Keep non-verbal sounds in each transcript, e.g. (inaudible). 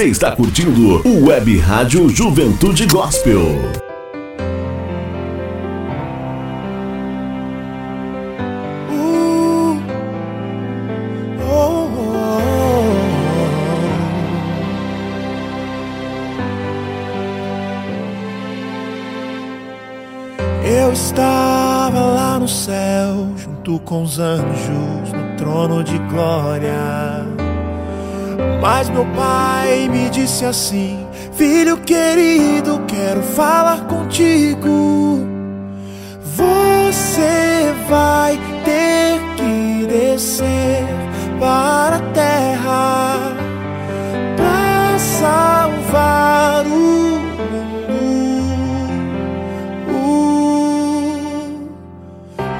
Você está curtindo o Web Rádio Juventude Gospel. Eu estava lá no céu, junto com os anjos, no trono de glória. Mas meu pai me disse assim: Filho querido, quero falar contigo. Você vai ter que descer para a terra para salvar o mundo.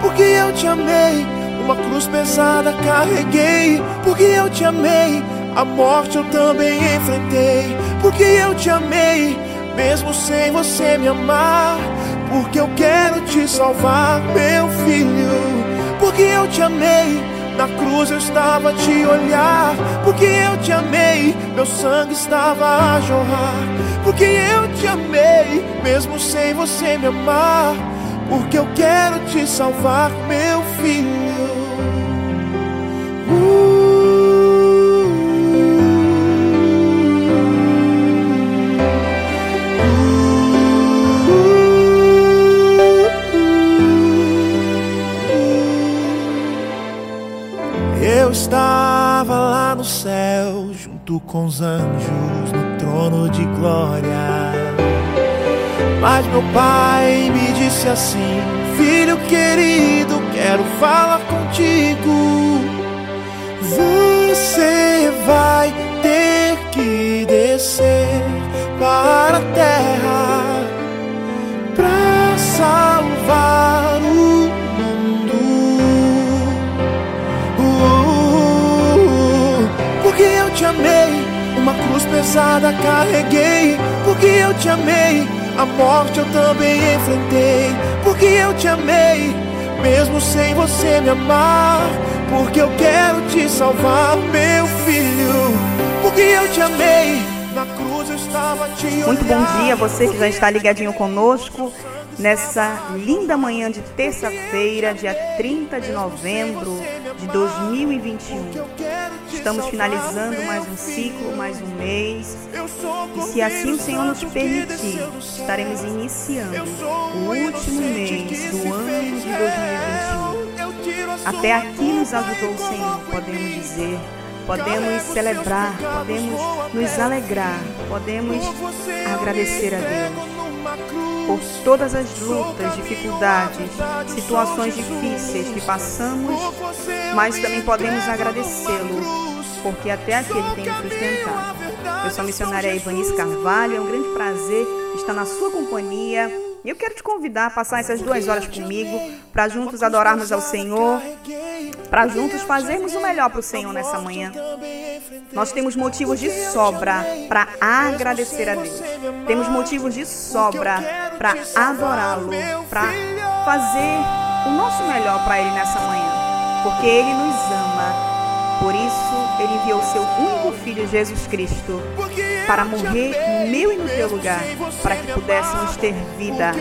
Porque eu te amei, uma cruz pesada carreguei. Porque eu te amei, a morte eu também enfrentei. Porque eu te amei, mesmo sem você me amar. Porque eu quero te salvar, meu filho. Porque eu te amei, na cruz eu estava a te olhar. Porque eu te amei, meu sangue estava a jorrar. Porque eu te amei, mesmo sem você me amar. Porque eu quero te salvar, meu filho. Junto com os anjos, no trono de glória. Mas meu pai me disse assim: Filho querido, quero falar contigo. Você vai ter que descer para a terra pesada carreguei. Porque eu te amei, a morte eu também enfrentei. Porque eu te amei, mesmo sem você me amar. Porque eu quero te salvar, meu filho. Porque eu te amei, na cruz eu estava te olhar. Muito bom dia, você que já está ligadinho conosco nessa linda manhã de terça-feira, dia 30 de novembro de 2021. Estamos finalizando mais um ciclo, mais um mês. E se assim o Senhor nos permitir, estaremos iniciando o último mês do ano de 2021. Até aqui nos ajudou o Senhor, podemos dizer. Podemos celebrar, podemos nos alegrar, podemos agradecer a Deus por todas as lutas, dificuldades, situações difíceis que passamos, mas também podemos agradecê-lo, porque até aqui Ele tem nos sustentado. Eu sou a missionária Ivanice Carvalho, é um grande prazer estar na sua companhia. E eu quero te convidar a passar essas duas horas comigo, para juntos adorarmos ao Senhor, para juntos fazermos o melhor para o Senhor nessa manhã. Nós temos motivos de sobra para agradecer a Deus. Temos motivos de sobra para adorá-lo, para fazer o nosso melhor para Ele nessa manhã, porque Ele nos ama. Por isso, Ele enviou seu único Filho, Jesus Cristo, para morrer no meu e no teu lugar, para que pudéssemos ter vida.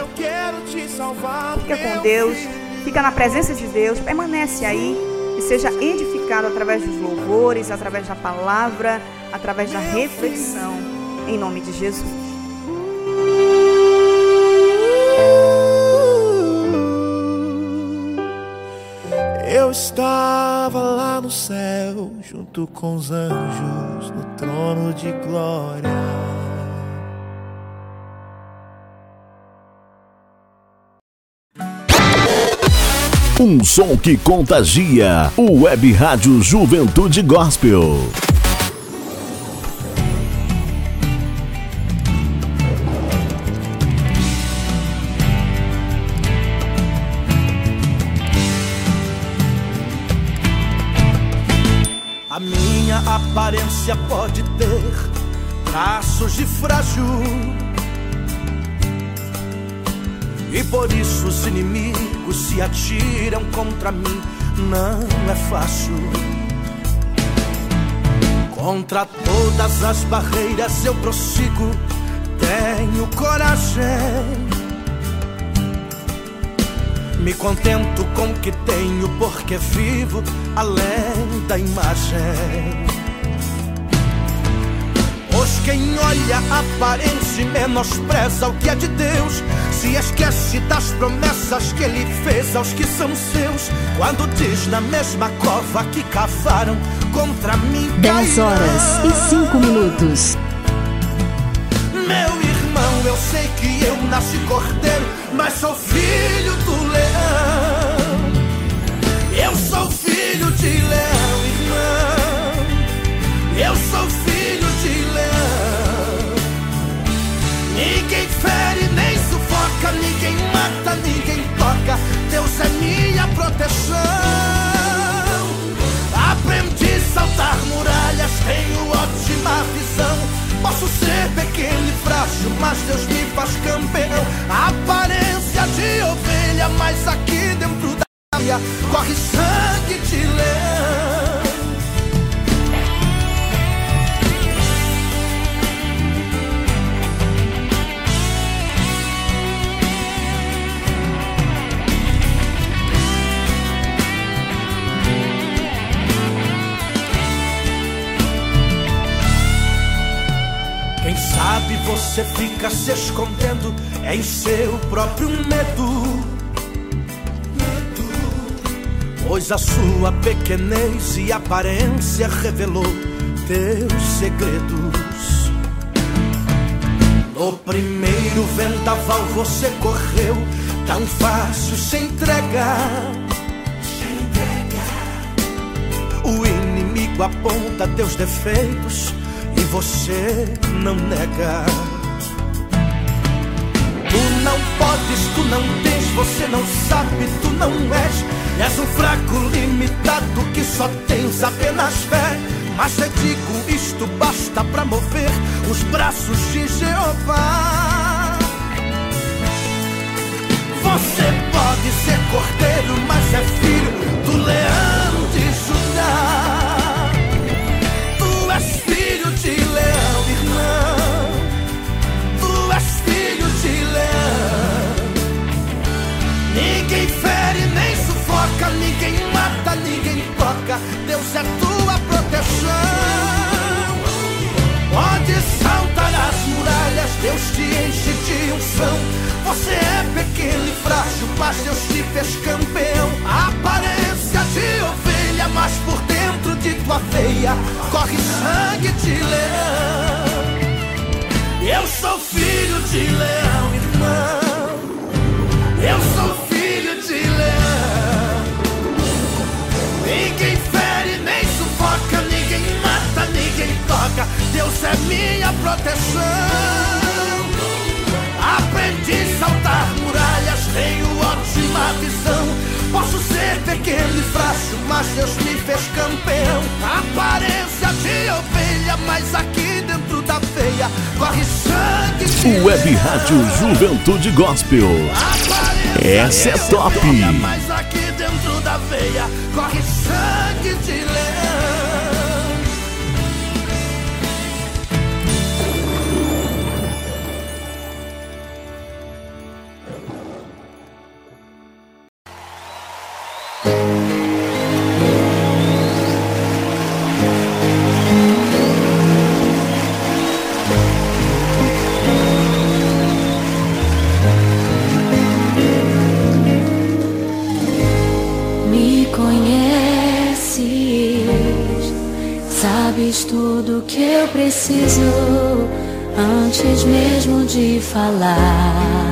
Fica com Deus, fica na presença de Deus, permanece aí e seja edificado através dos louvores, através da palavra, através da reflexão, em nome de Jesus. Eu estava lá no céu, junto com os anjos, no trono de glória. Um som que contagia. O Web Rádio Juventude Gospel. Pode ter traços de frágil. E por isso os inimigos se atiram contra mim. Não é fácil. Contra todas as barreiras eu prossigo, tenho coragem. Me contento com o que tenho, porque vivo além da imagem. Pois quem olha a aparência menospreza o que é de Deus, se esquece das promessas que ele fez aos que são seus. Quando diz na mesma cova que cavaram contra mim. 10 horas e 5 minutos. Meu irmão, eu sei que eu nasci cordeiro, mas sou filho do leão. Eu sou filho de leão, irmão. Eu sou Deus é minha proteção. Aprendi a saltar muralhas, tenho ótima visão. Posso ser pequeno e frágil, mas Deus me faz campeão. aparência de ovelha, mas aqui dentro da minha corre sangue de leão. Você fica se escondendo em seu próprio medo. Medo. Pois a sua pequenez e aparência revelou teus segredos. No primeiro vendaval você correu tão fácil sem entregar. O inimigo aponta teus defeitos você não nega. Tu não podes, tu não tens, você não sabe, tu não és. És um fraco limitado que só tens apenas fé. Mas te digo, isto basta para mover os braços de Jeová. Você pode ser cordeiro, mas é filho do leão ninguém mata, ninguém toca. Deus é tua proteção. Pode saltar as muralhas, Deus te enche de unção. Você é pequeno e frágil, mas Deus te fez campeão. aparência de ovelha, mas por dentro de tua veia corre sangue de leão. Eu sou filho de leão, irmão. Eu sou filho Deus é minha proteção. Aprendi a saltar muralhas, tenho ótima visão. Posso ser pequeno e frágil, mas Deus me fez campeão. Aparência de ovelha, mas aqui dentro da veia corre sangue Web Rádio Juventude Gospel. Essa é top. De falar.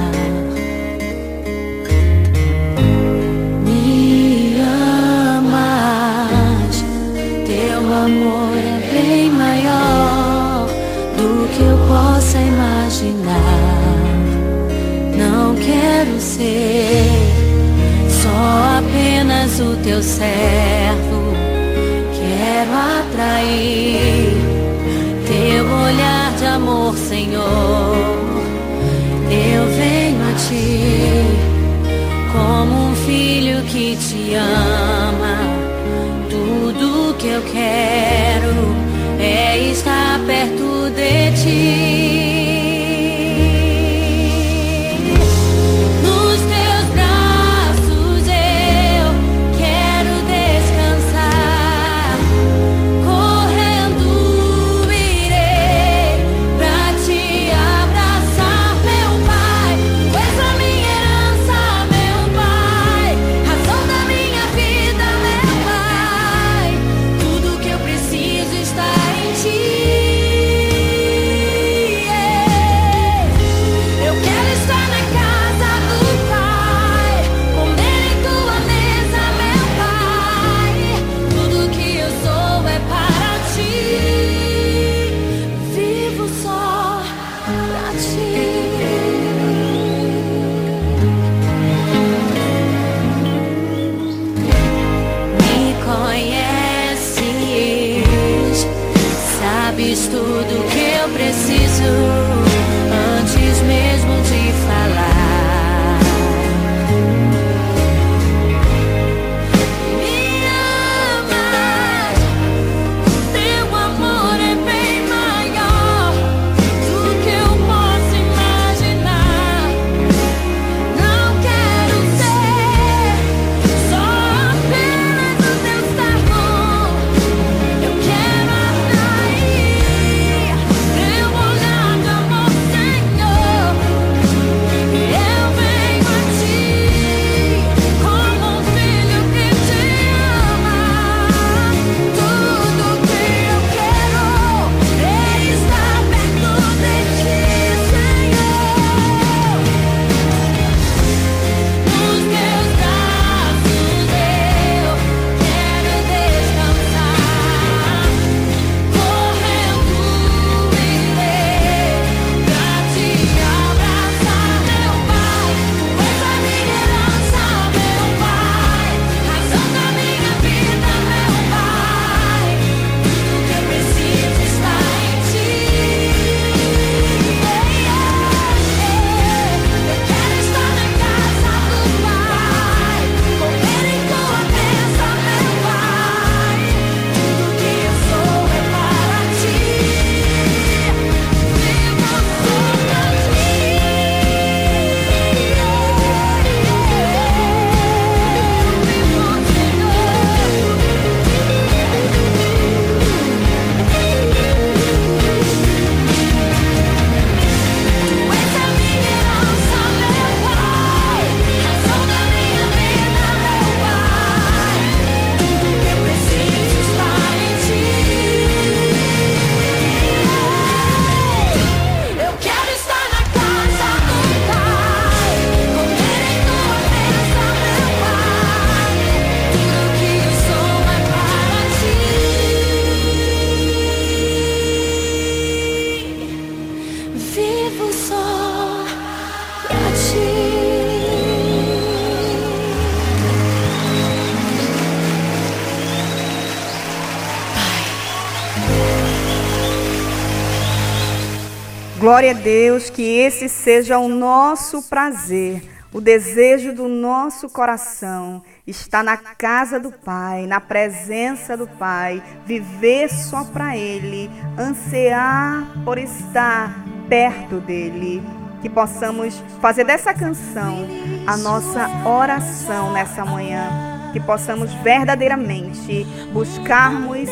Glória a Deus, que esse seja o nosso prazer, o desejo do nosso coração, estar na casa do Pai, na presença do Pai, viver só para Ele, ansiar por estar perto dEle. Que possamos fazer dessa canção a nossa oração nessa manhã, que possamos verdadeiramente buscarmos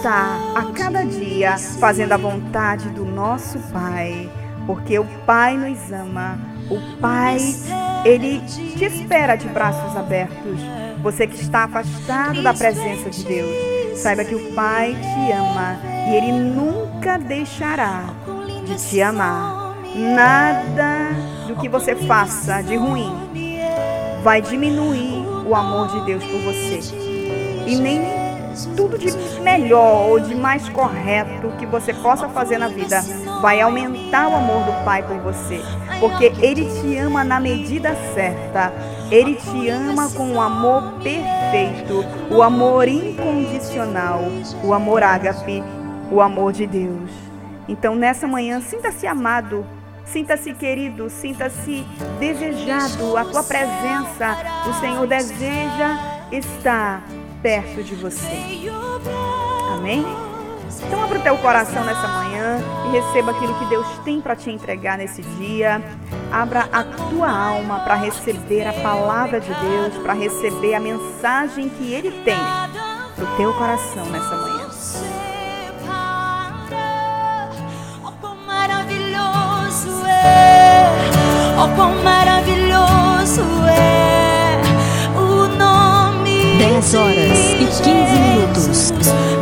está a cada dia fazendo a vontade do nosso Pai, porque o Pai nos ama. O Pai, ele te espera de braços abertos. Você que está afastado da presença de Deus, saiba que o Pai te ama e ele nunca deixará de te amar. Nada do que você faça de ruim vai diminuir o amor de Deus por você. E nem tudo de melhor ou de mais correto que você possa fazer na vida vai aumentar o amor do Pai por você, porque Ele te ama na medida certa, Ele te ama com um amor perfeito, o amor incondicional, o amor ágape, o amor de Deus. Então, nessa manhã, sinta-se amado. Sinta-se querido, sinta-se desejado. A tua presença, o Senhor deseja estar perto de você. Amém? Então abra o teu coração nessa manhã e receba aquilo que Deus tem para te entregar nesse dia. Abra a tua alma para receber a palavra de Deus, para receber a mensagem que Ele tem para o teu coração nessa manhã. Oh, quão maravilhoso é! 10 horas e 15 minutos.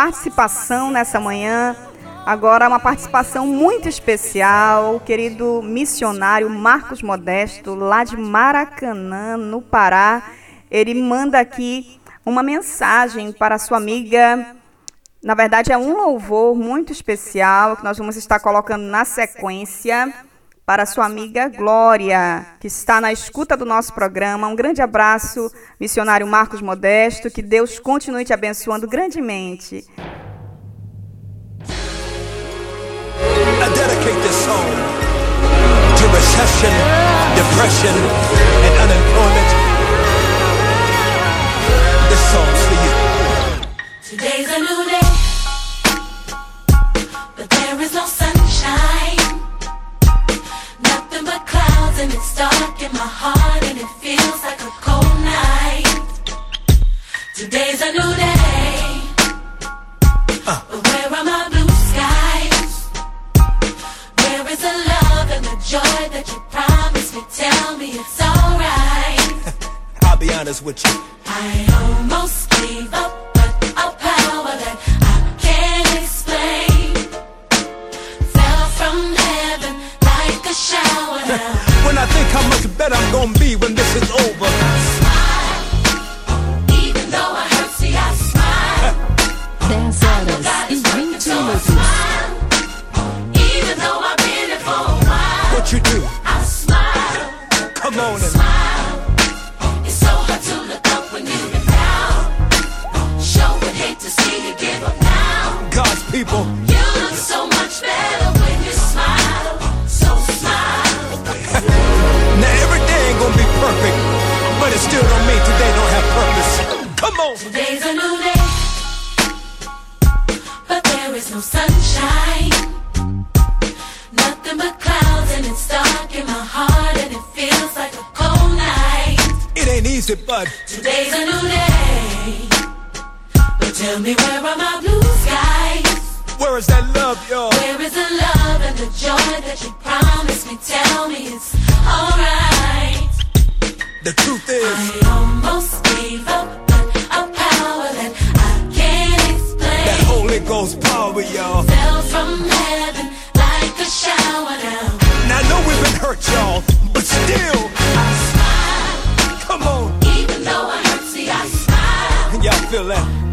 Participação nessa manhã. Agora, uma participação muito especial, o querido missionário Marcos Modesto, lá de Maracanã, no Pará. Ele manda aqui uma mensagem para sua amiga. Na verdade, é um louvor muito especial que nós vamos estar colocando na sequência para sua amiga Glória, que está na escuta do nosso programa. Um grande abraço, missionário Marcos Modesto. Que Deus continue te abençoando grandemente. I dedicate this song to recession, depression, and unemployment. This song's for you. Today's a new day, but there is no and it's dark in my heart, and it feels like a cold night. Today's a new day, but where are my blue skies? Where is the love and the joy that you promised me? Tell me it's alright. (laughs) I'll be honest with you. I almost gave up, When think how much better I'm gonna be when this is over. Smile, even though I hurt, see I smile. 10 horas e 20 minutos. Smile, even though I've been here for a while. What you do? I smile, Come on and smile. It's so hard to look up when you've been down. Sure would hate to see you give up now. God's people. You look so still don't mean today don't have purpose. Come on. Today's a new day, but there is no sunshine. Nothing but clouds, and it's dark in my heart, and it feels like a cold night. It ain't easy, but Today's a new day, but tell me where are my blue skies? where is that love, y'all? Where is the love and the joy that you promised me? Tell me it's alright. The truth is, I almost gave up, but a power that I can't explain that Holy Ghost power, y'all. fell from heaven like a shower down. Now I know we've been hurt, y'all, but still, I smile, come on. even though I hurt. See, I smile. Y'all feel that?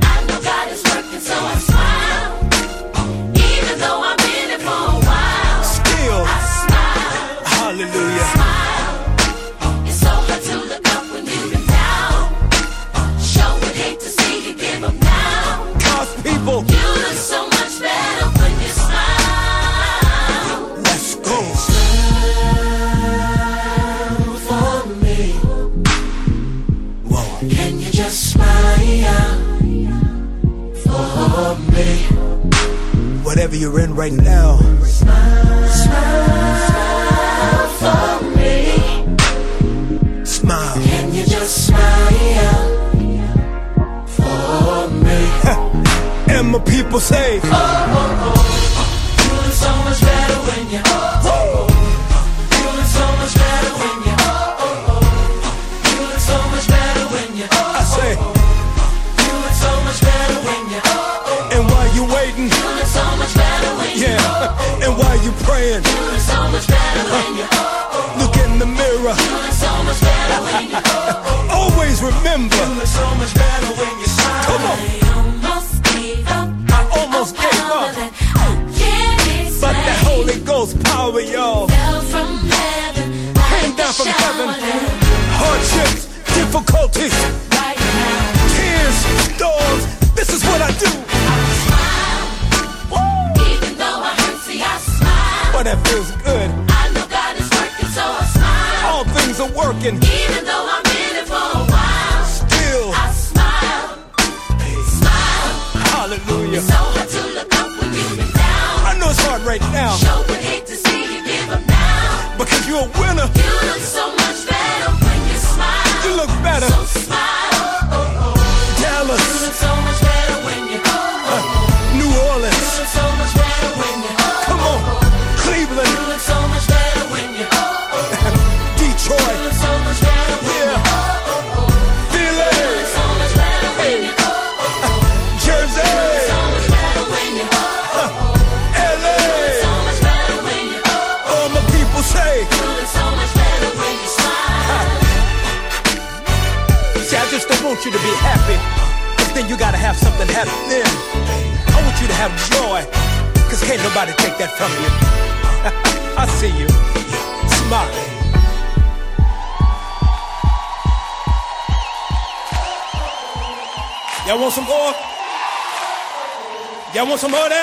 Want some more?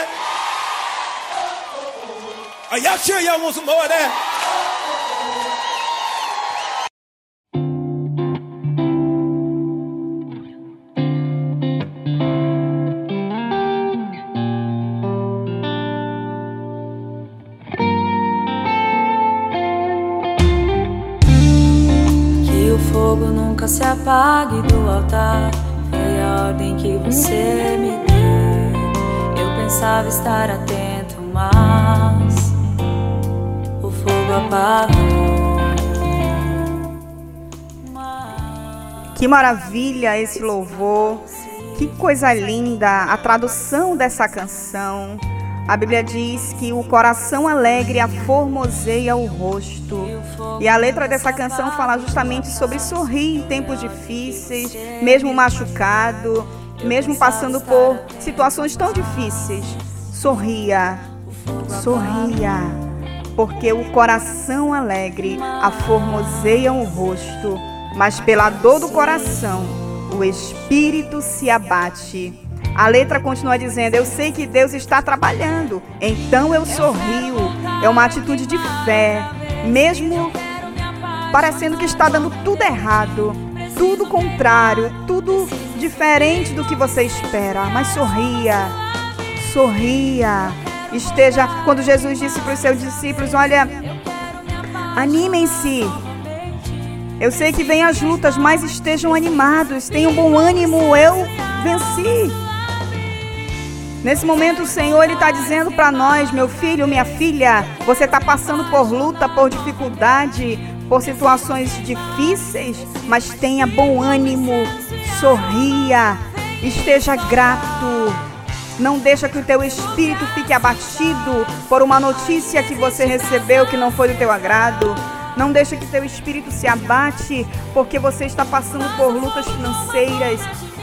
Maravilha esse louvor. Que coisa linda a tradução dessa canção. A Bíblia diz que o coração alegre aformoseia o rosto. E a letra dessa canção fala justamente sobre sorrir em tempos difíceis, mesmo machucado, mesmo passando por situações tão difíceis. Sorria, sorria, porque o coração alegre aformoseia o rosto, mas pela dor do coração o espírito se abate. A letra continua dizendo: Eu sei que Deus está trabalhando, então eu sorrio. É uma atitude de fé, mesmo parecendo que está dando tudo errado, tudo contrário, tudo diferente do que você espera. Mas sorria, sorria. Esteja, quando Jesus disse para os seus discípulos: Olha, animem-se. Eu sei que vêm as lutas, mas estejam animados, tenham bom ânimo. Eu venci. Nesse momento, o Senhor está dizendo para nós, meu filho, minha filha, você está passando por luta, por dificuldade, por situações difíceis, mas tenha bom ânimo, sorria, esteja grato. Não deixa que o teu espírito fique abatido por uma notícia que você recebeu que não foi do teu agrado. Não deixa que teu espírito se abate porque você está passando por lutas financeiras,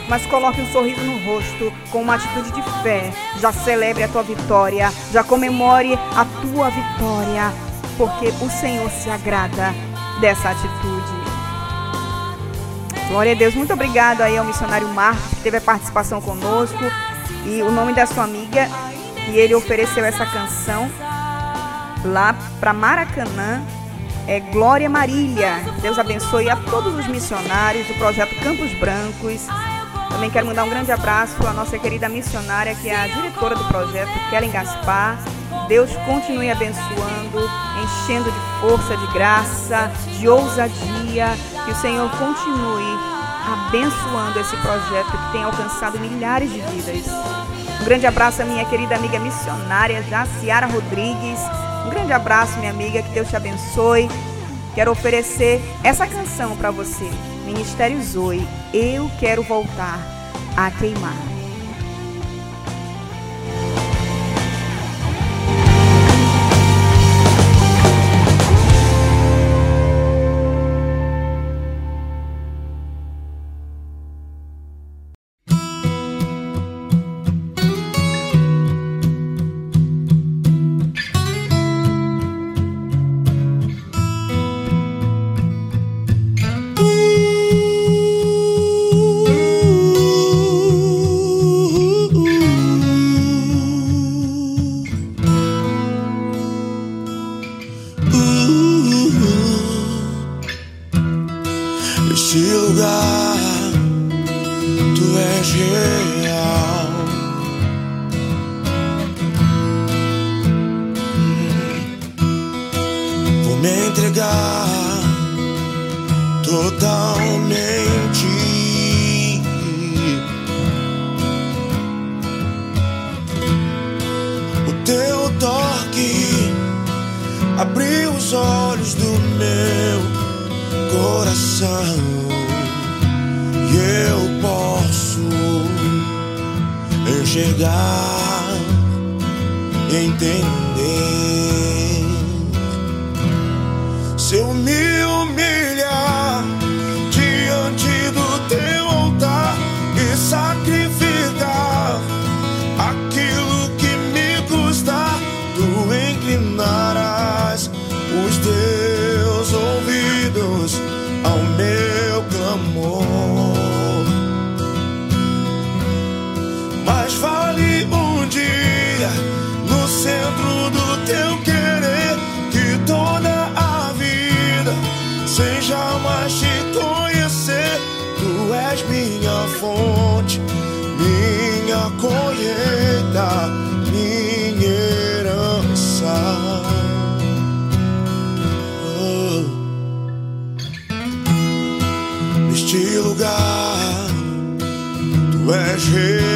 mas coloque um sorriso no rosto com uma atitude de fé. Já celebre a tua vitória, já comemore a tua vitória, porque o Senhor se agrada dessa atitude. Glória a Deus, muito obrigado aí ao missionário Marcos que teve a participação conosco e o nome da sua amiga e ele ofereceu essa canção lá para Maracanã é Glória Marília. Deus abençoe a todos os missionários do projeto Campos Brancos. Também quero mandar um grande abraço à nossa querida missionária, que é a diretora do projeto, Kellen Gaspar. Deus continue abençoando, enchendo de força, de graça, de ousadia. Que o Senhor continue abençoando esse projeto que tem alcançado milhares de vidas. Um grande abraço à minha querida amiga missionária, Jaciara Rodrigues. Um grande abraço, minha amiga, que Deus te abençoe. Quero oferecer essa canção para você. Ministério Zoe, eu quero voltar a queimar. Tu és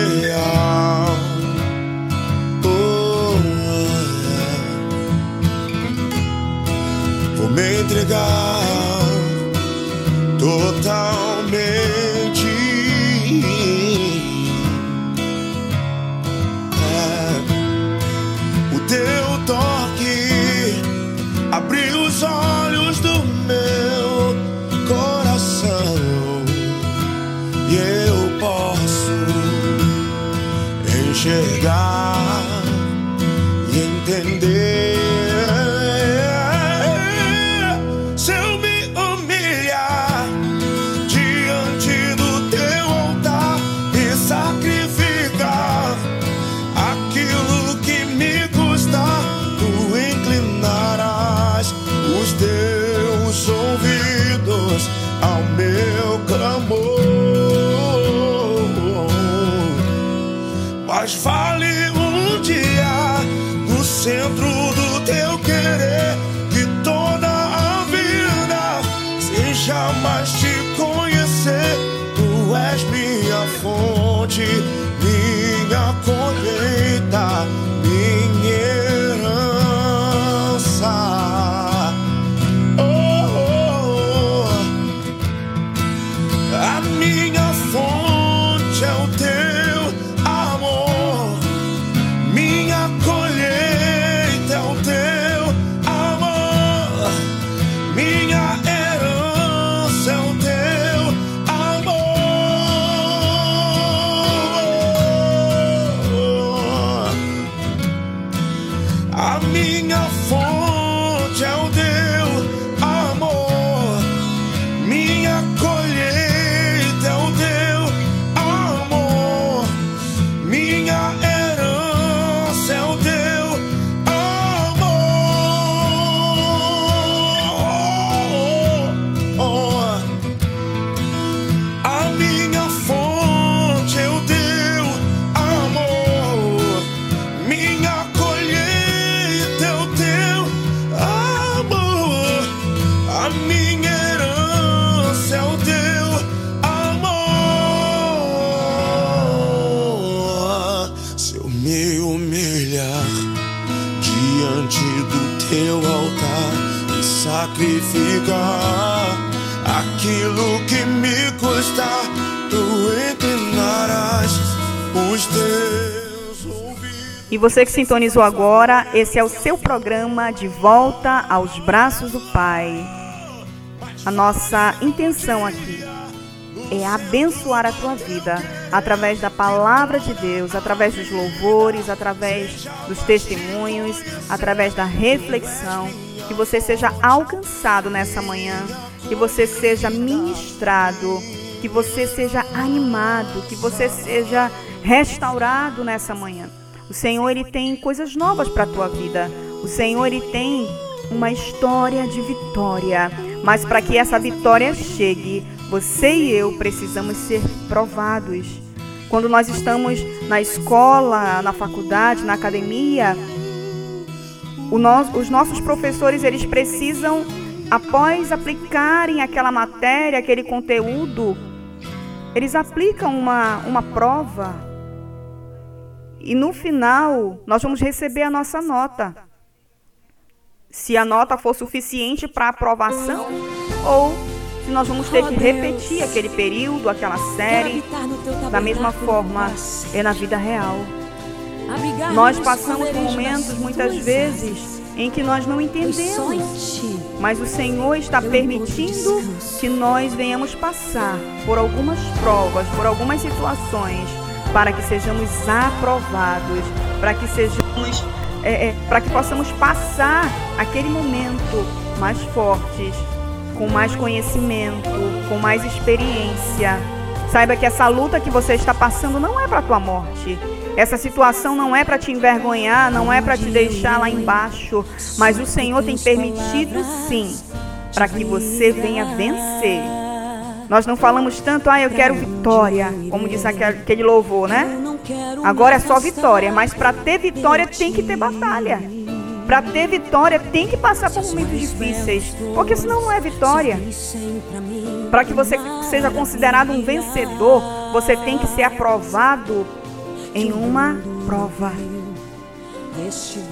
E você que sintonizou agora, esse é o seu programa De Volta aos Braços do Pai. A nossa intenção aqui é abençoar a tua vida através da palavra de Deus, através dos louvores, através dos testemunhos, através da reflexão. Que você seja alcançado nessa manhã, que você seja ministrado, que você seja animado, que você seja restaurado nessa manhã. O Senhor ele tem coisas novas para a tua vida. O Senhor ele tem uma história de vitória. Mas para que essa vitória chegue, você e eu precisamos ser provados. Quando nós estamos na escola, na faculdade, na academia, no- os nossos professores eles precisam, após aplicarem aquela matéria, aquele conteúdo, eles aplicam uma, uma prova. E no final, nós vamos receber a nossa nota. Se a nota for suficiente para aprovação ou se nós vamos ter que repetir aquele período, aquela série. Da mesma forma, é na vida real. Nós passamos por momentos, muitas vezes, em que nós não entendemos. Mas o Senhor está permitindo que nós venhamos passar por algumas provas, por algumas situações, para que sejamos aprovados, para que sejamos, é, é, para que possamos passar aquele momento mais fortes, com mais conhecimento, com mais experiência. Saiba que essa luta que você está passando não é para tua morte. Essa situação não é para te envergonhar, não é para te deixar lá embaixo, mas o Senhor tem permitido sim para que você venha vencer. Nós não falamos tanto, ah, eu quero vitória, como disse aquele louvor, né? Agora é só vitória, mas para ter vitória tem que ter batalha. Para ter vitória tem que passar por momentos difíceis, porque senão não é vitória. Para que você seja considerado um vencedor, você tem que ser aprovado em uma prova.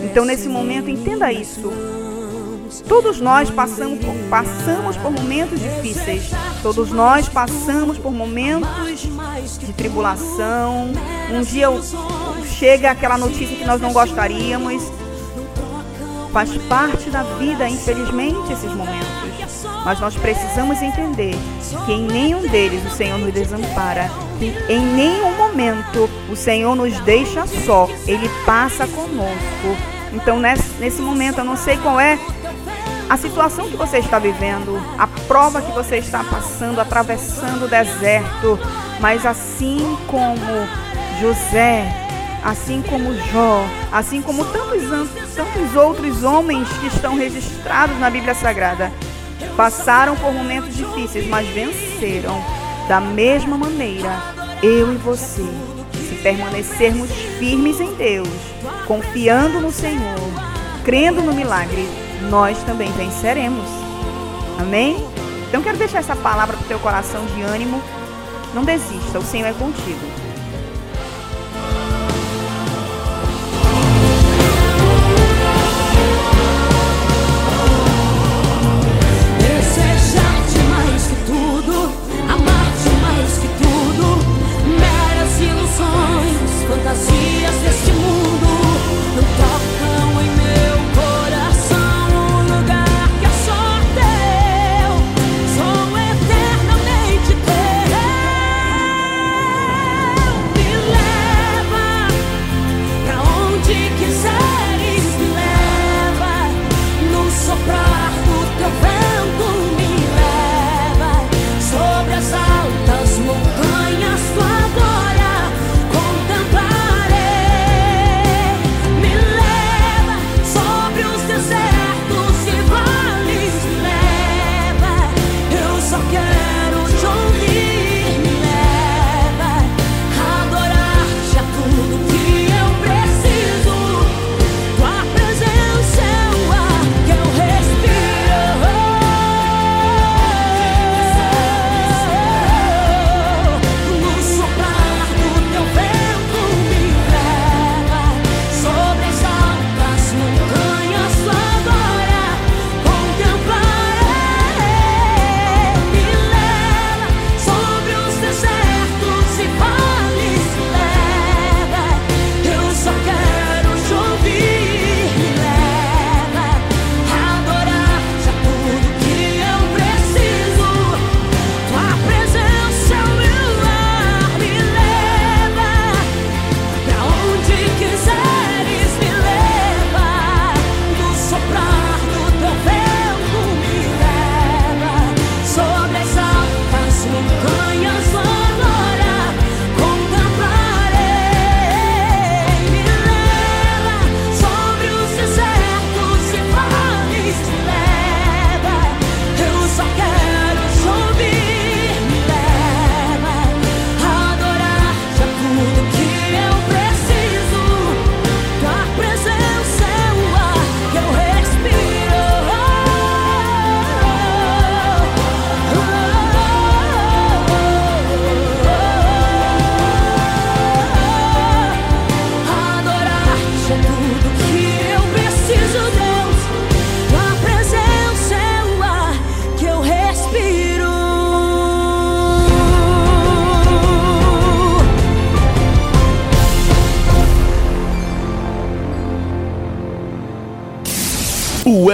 Então, nesse momento, entenda isso. Todos nós passamos por, passamos por momentos difíceis. Todos nós passamos por momentos de tribulação. Um dia chega aquela notícia que nós não gostaríamos. Faz parte da vida, infelizmente, esses momentos. Mas nós precisamos entender que em nenhum deles o Senhor nos desampara. Que em nenhum momento o Senhor nos deixa só. Ele passa conosco. Então, nesse, nesse momento, eu não sei qual é a situação que você está vivendo, a prova que você está passando, atravessando o deserto, mas assim como José, assim como Jó, assim como tantos, tantos outros homens que estão registrados na Bíblia Sagrada, passaram por momentos difíceis, mas venceram. Da mesma maneira, eu e você, se permanecermos firmes em Deus, confiando no Senhor, crendo no milagre, nós também venceremos. Amém? Então quero deixar essa palavra para o teu coração de ânimo. Não desista, o Senhor é contigo.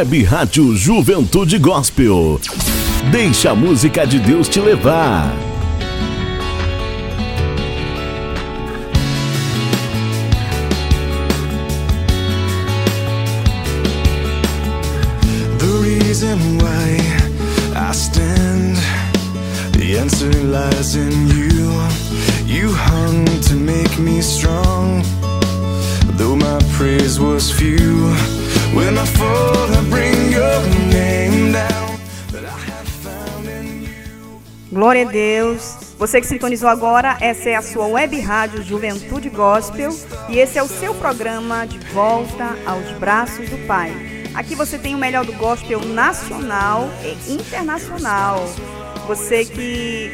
Web Rádio Juventude Gospel. Deixa a música de Deus te levar. Deus. Você que sintonizou agora, essa é a sua web rádio Juventude Gospel e esse é o seu programa de volta aos braços do Pai. Aqui você tem o melhor do gospel nacional e internacional. Você que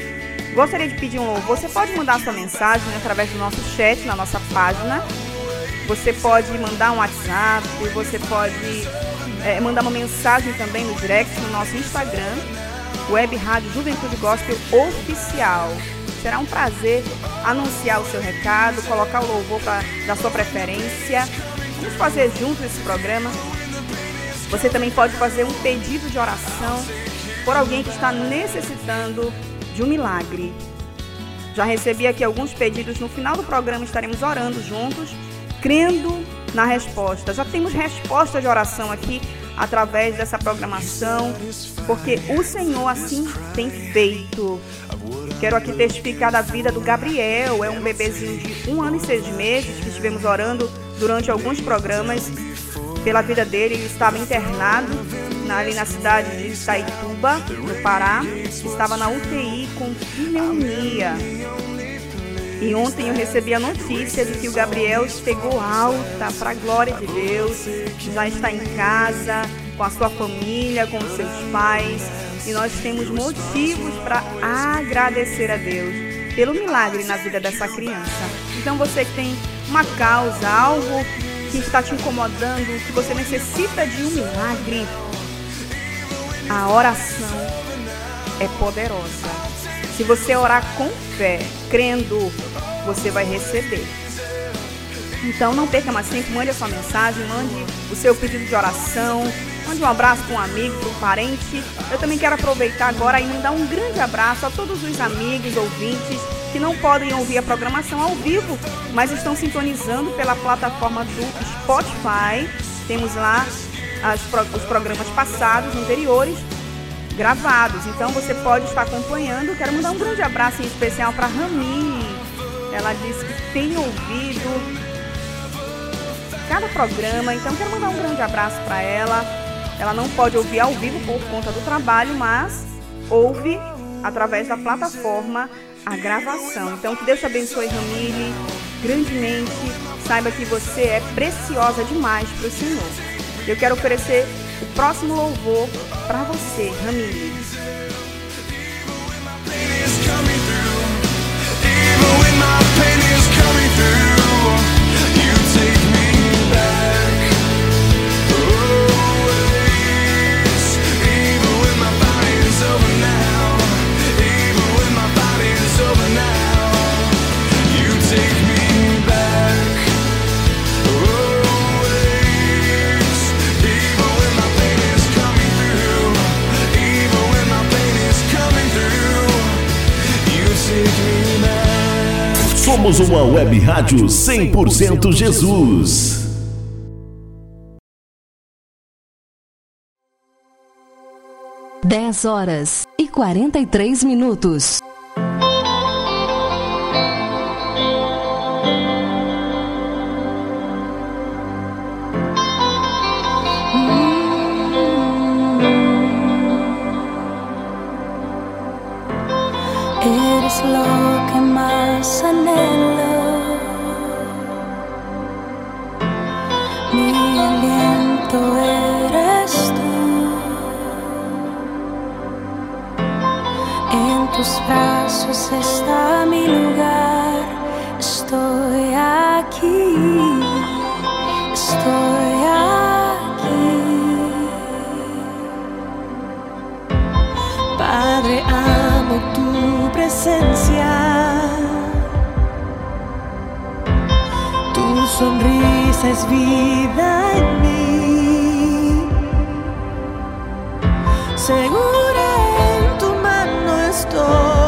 gostaria de pedir um louvor, você pode mandar sua mensagem através do nosso chat na nossa página. Você pode mandar um WhatsApp, você pode é, mandar uma mensagem também no direct no nosso Instagram, Web Rádio Juventude Gospel Oficial. Será um prazer anunciar o seu recado, colocar o louvor pra, da sua preferência. Vamos fazer juntos esse programa. Você também pode fazer um pedido de oração por alguém que está necessitando de um milagre. Já recebi aqui alguns pedidos. No final do programa estaremos orando juntos, crendo na resposta. Já temos resposta de oração aqui através dessa programação, porque o Senhor assim tem feito. Quero aqui testificar da vida do Gabriel, é um bebezinho de um ano e seis meses que estivemos orando durante alguns programas pela vida dele. Ele estava internado na- ali na cidade de Itaituba, no Pará. Estava na UTI com pneumonia. E ontem eu recebi a notícia de que o Gabriel pegou alta para a glória de Deus, já está em casa, com a sua família, com os seus pais, e nós temos motivos para agradecer a Deus pelo milagre na vida dessa criança. Então você que tem uma causa, algo que está te incomodando, que você necessita de um milagre, a oração é poderosa. Se você orar com fé, crendo, você vai receber. Então não perca mais tempo, mande a sua mensagem, mande o seu pedido de oração, mande um abraço para um amigo, para um parente. Eu também quero aproveitar agora e mandar um grande abraço a todos os amigos, ouvintes que não podem ouvir a programação ao vivo, mas estão sintonizando pela plataforma do Spotify. Temos lá as os programas passados, anteriores, gravados. Então você pode estar acompanhando. Quero mandar um grande abraço em especial para Rami. Ela disse que tem ouvido cada programa, então quero mandar um grande abraço para ela. Ela não pode ouvir ao vivo por conta do trabalho, mas ouve através da plataforma a gravação. Então que Deus te abençoe, Ramile, grandemente. Saiba que você é preciosa demais para o Senhor. Eu quero oferecer o próximo louvor para você, Ramile. Somos uma web rádio 100% Jesus. Dez horas e quarenta e três minutos. Eres lo que más anhelo. Mi aliento eres tú. En tus brazos está mi lugar. Estoy aquí. Estoy aquí. Padre, amo tu presencia. Sonrisa es vida en mí. Segura en tu mano estoy.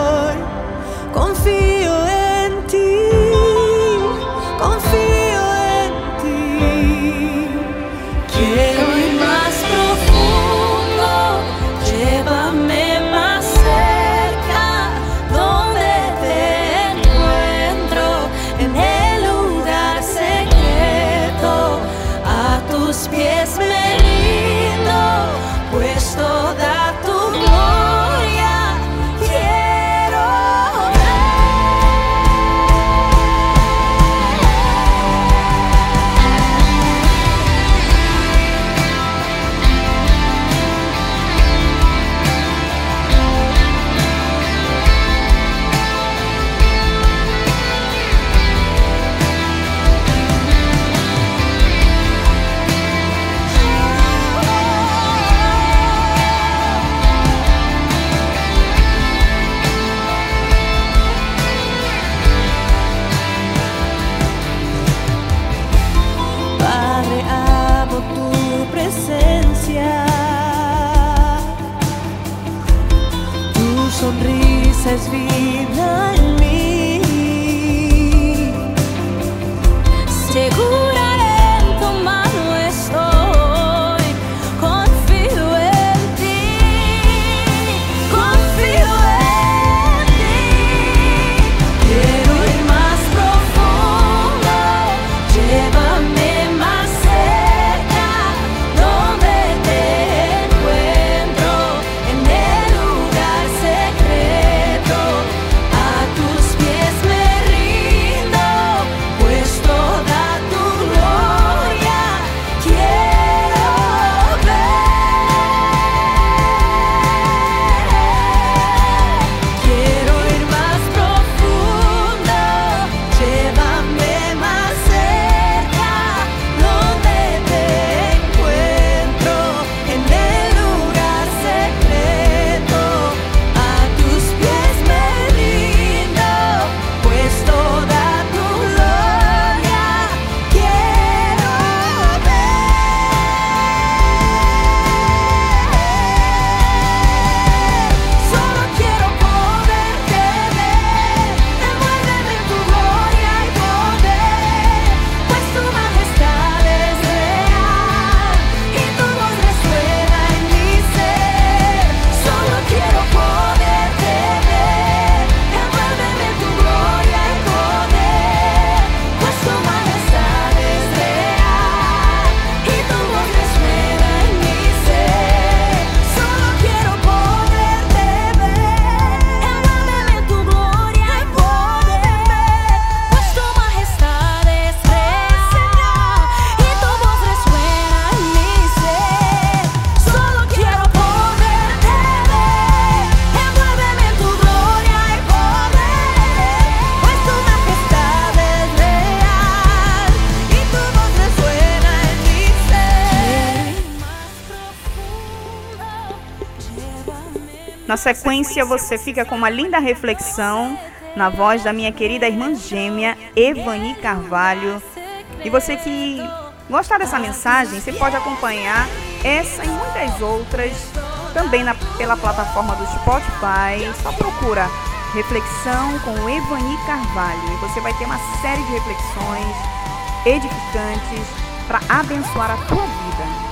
Sequência, você fica com uma linda reflexão na voz da minha querida irmã gêmea, Evani Carvalho. E você que gostar dessa mensagem, você pode acompanhar essa e muitas outras também na- pela plataforma do Spotify. Só procura Reflexão com Evani Carvalho e você vai ter uma série de reflexões edificantes para abençoar a tua vida.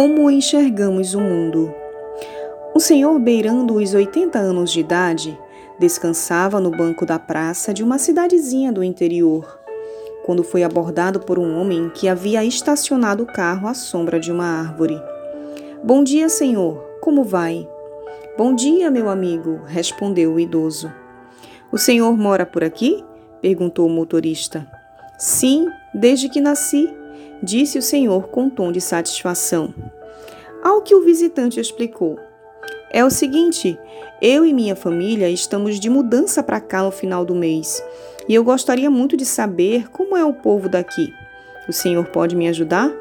Como enxergamos o mundo? O senhor, beirando os 80 anos de idade, descansava no banco da praça de uma cidadezinha do interior, quando foi abordado por um homem que havia estacionado o carro à sombra de uma árvore. Bom dia, senhor. Como vai? Bom dia, meu amigo, respondeu o idoso. O senhor mora por aqui? perguntou o motorista. Sim, desde que nasci, disse o senhor com tom de satisfação. Ao que o visitante explicou: É o seguinte, eu e minha família estamos de mudança para cá no final do mês e eu gostaria muito de saber como é o povo daqui. O senhor pode me ajudar?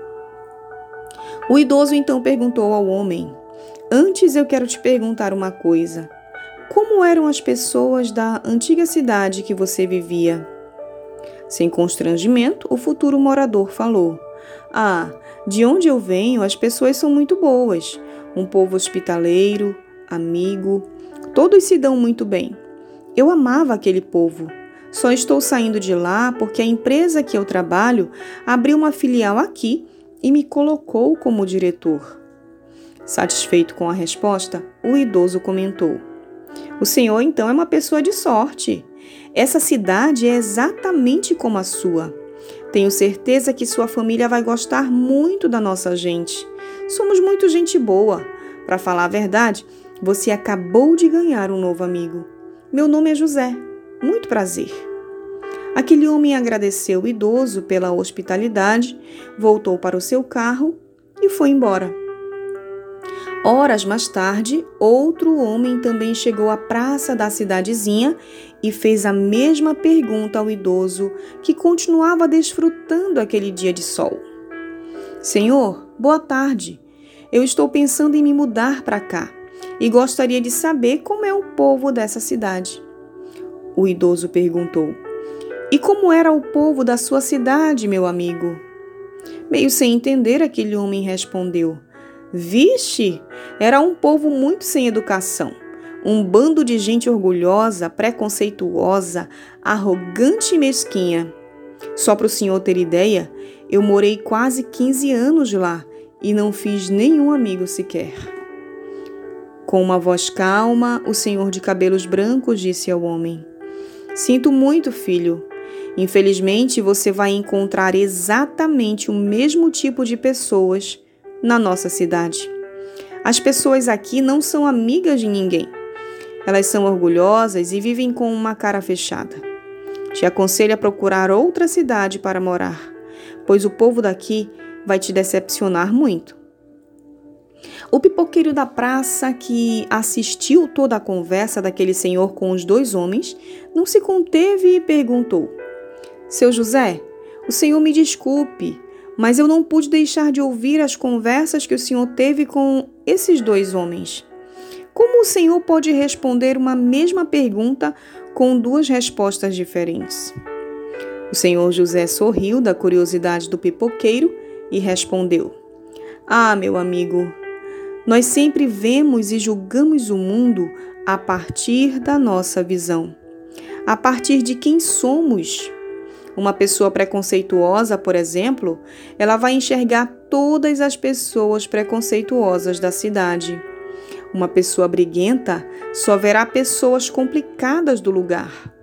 O idoso então perguntou ao homem: Antes eu quero te perguntar uma coisa. Como eram as pessoas da antiga cidade que você vivia? Sem constrangimento, o futuro morador falou: Ah, de onde eu venho, as pessoas são muito boas. Um povo hospitaleiro, amigo, todos se dão muito bem. Eu amava aquele povo. Só estou saindo de lá porque a empresa que eu trabalho abriu uma filial aqui e me colocou como diretor. Satisfeito com a resposta, o idoso comentou: O senhor então é uma pessoa de sorte. Essa cidade é exatamente como a sua. Tenho certeza que sua família vai gostar muito da nossa gente. Somos muito gente boa. Para falar a verdade, você acabou de ganhar um novo amigo. Meu nome é José. Muito prazer. Aquele homem agradeceu o idoso pela hospitalidade, voltou para o seu carro e foi embora. Horas mais tarde, outro homem também chegou à praça da cidadezinha e fez a mesma pergunta ao idoso, que continuava desfrutando aquele dia de sol. Senhor, boa tarde. Eu estou pensando em me mudar para cá e gostaria de saber como é o povo dessa cidade. O idoso perguntou: E como era o povo da sua cidade, meu amigo? Meio sem entender, aquele homem respondeu: Vixe, era um povo muito sem educação. Um bando de gente orgulhosa, preconceituosa, arrogante e mesquinha. Só para o senhor ter ideia, eu morei quase 15 anos lá e não fiz nenhum amigo sequer. Com uma voz calma, o senhor de cabelos brancos disse ao homem: Sinto muito, filho. Infelizmente, você vai encontrar exatamente o mesmo tipo de pessoas na nossa cidade. As pessoas aqui não são amigas de ninguém. Elas são orgulhosas e vivem com uma cara fechada. Te aconselho a procurar outra cidade para morar, pois o povo daqui vai te decepcionar muito. O pipoqueiro da praça, que assistiu toda a conversa daquele senhor com os dois homens, não se conteve e perguntou: Seu José, o senhor me desculpe, mas eu não pude deixar de ouvir as conversas que o senhor teve com esses dois homens. Como o senhor pode responder uma mesma pergunta com duas respostas diferentes? O senhor José sorriu da curiosidade do pipoqueiro e respondeu: Ah, meu amigo, nós sempre vemos e julgamos o mundo a partir da nossa visão, a partir de quem somos uma pessoa preconceituosa, por exemplo, ela vai enxergar todas as pessoas preconceituosas da cidade. Uma pessoa briguenta só verá pessoas complicadas do lugar.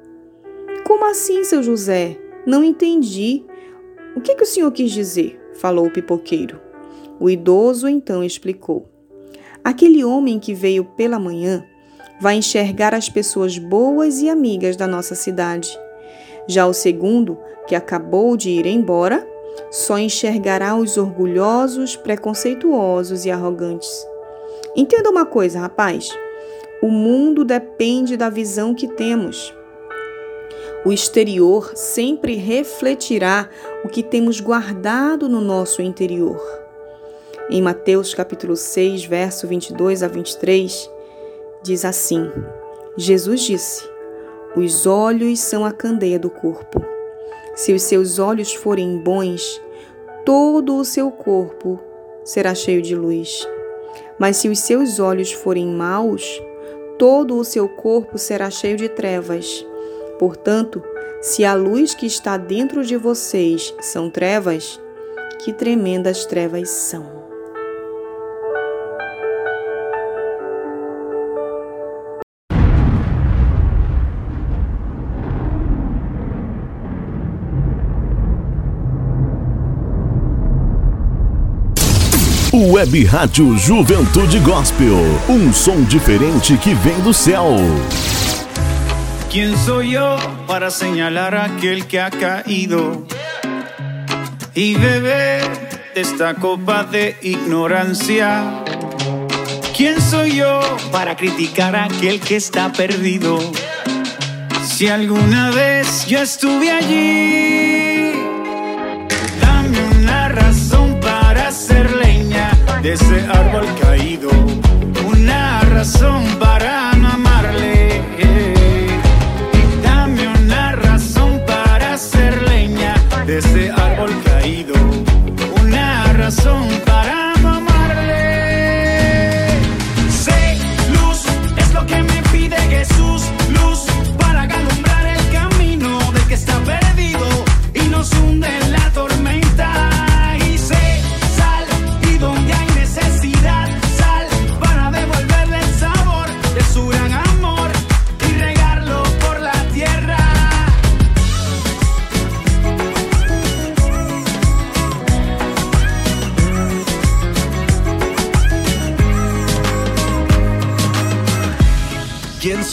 Como assim, seu José? Não entendi. O que, que o senhor quis dizer? falou o pipoqueiro. O idoso então explicou. Aquele homem que veio pela manhã vai enxergar as pessoas boas e amigas da nossa cidade. Já o segundo, que acabou de ir embora, só enxergará os orgulhosos, preconceituosos e arrogantes. Entenda uma coisa, rapaz: o mundo depende da visão que temos. O exterior sempre refletirá o que temos guardado no nosso interior. Em Mateus capítulo 6, verso 22 a 23, diz assim: Jesus disse: os olhos são a candeia do corpo. Se os seus olhos forem bons, todo o seu corpo será cheio de luz. Mas se os seus olhos forem maus, todo o seu corpo será cheio de trevas. Portanto, se a luz que está dentro de vocês são trevas, que tremendas trevas são. Web Rádio Juventude Gospel, um som diferente que vem do céu. ¿Quién soy yo para señalar a aquel que ha caído y beber de esta copa de ignorancia? ¿Quién soy yo para criticar a aquel que está perdido? Si alguna vez yo estuve allí, dame una razón de ese árbol caído, una razón para no amarle. Y dame una razón para ser leña de ese árbol caído, una razón para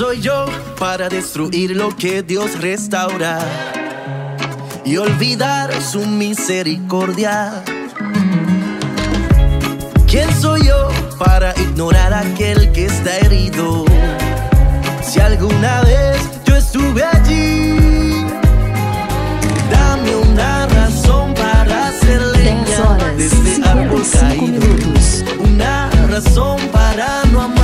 soy yo para destruir lo que Dios restaura y olvidar su misericordia. ¿Quién soy yo para ignorar a aquel que está herido? Si alguna vez yo estuve allí, dame una razón para hacer leña este árbol caído. Una razón para no amar.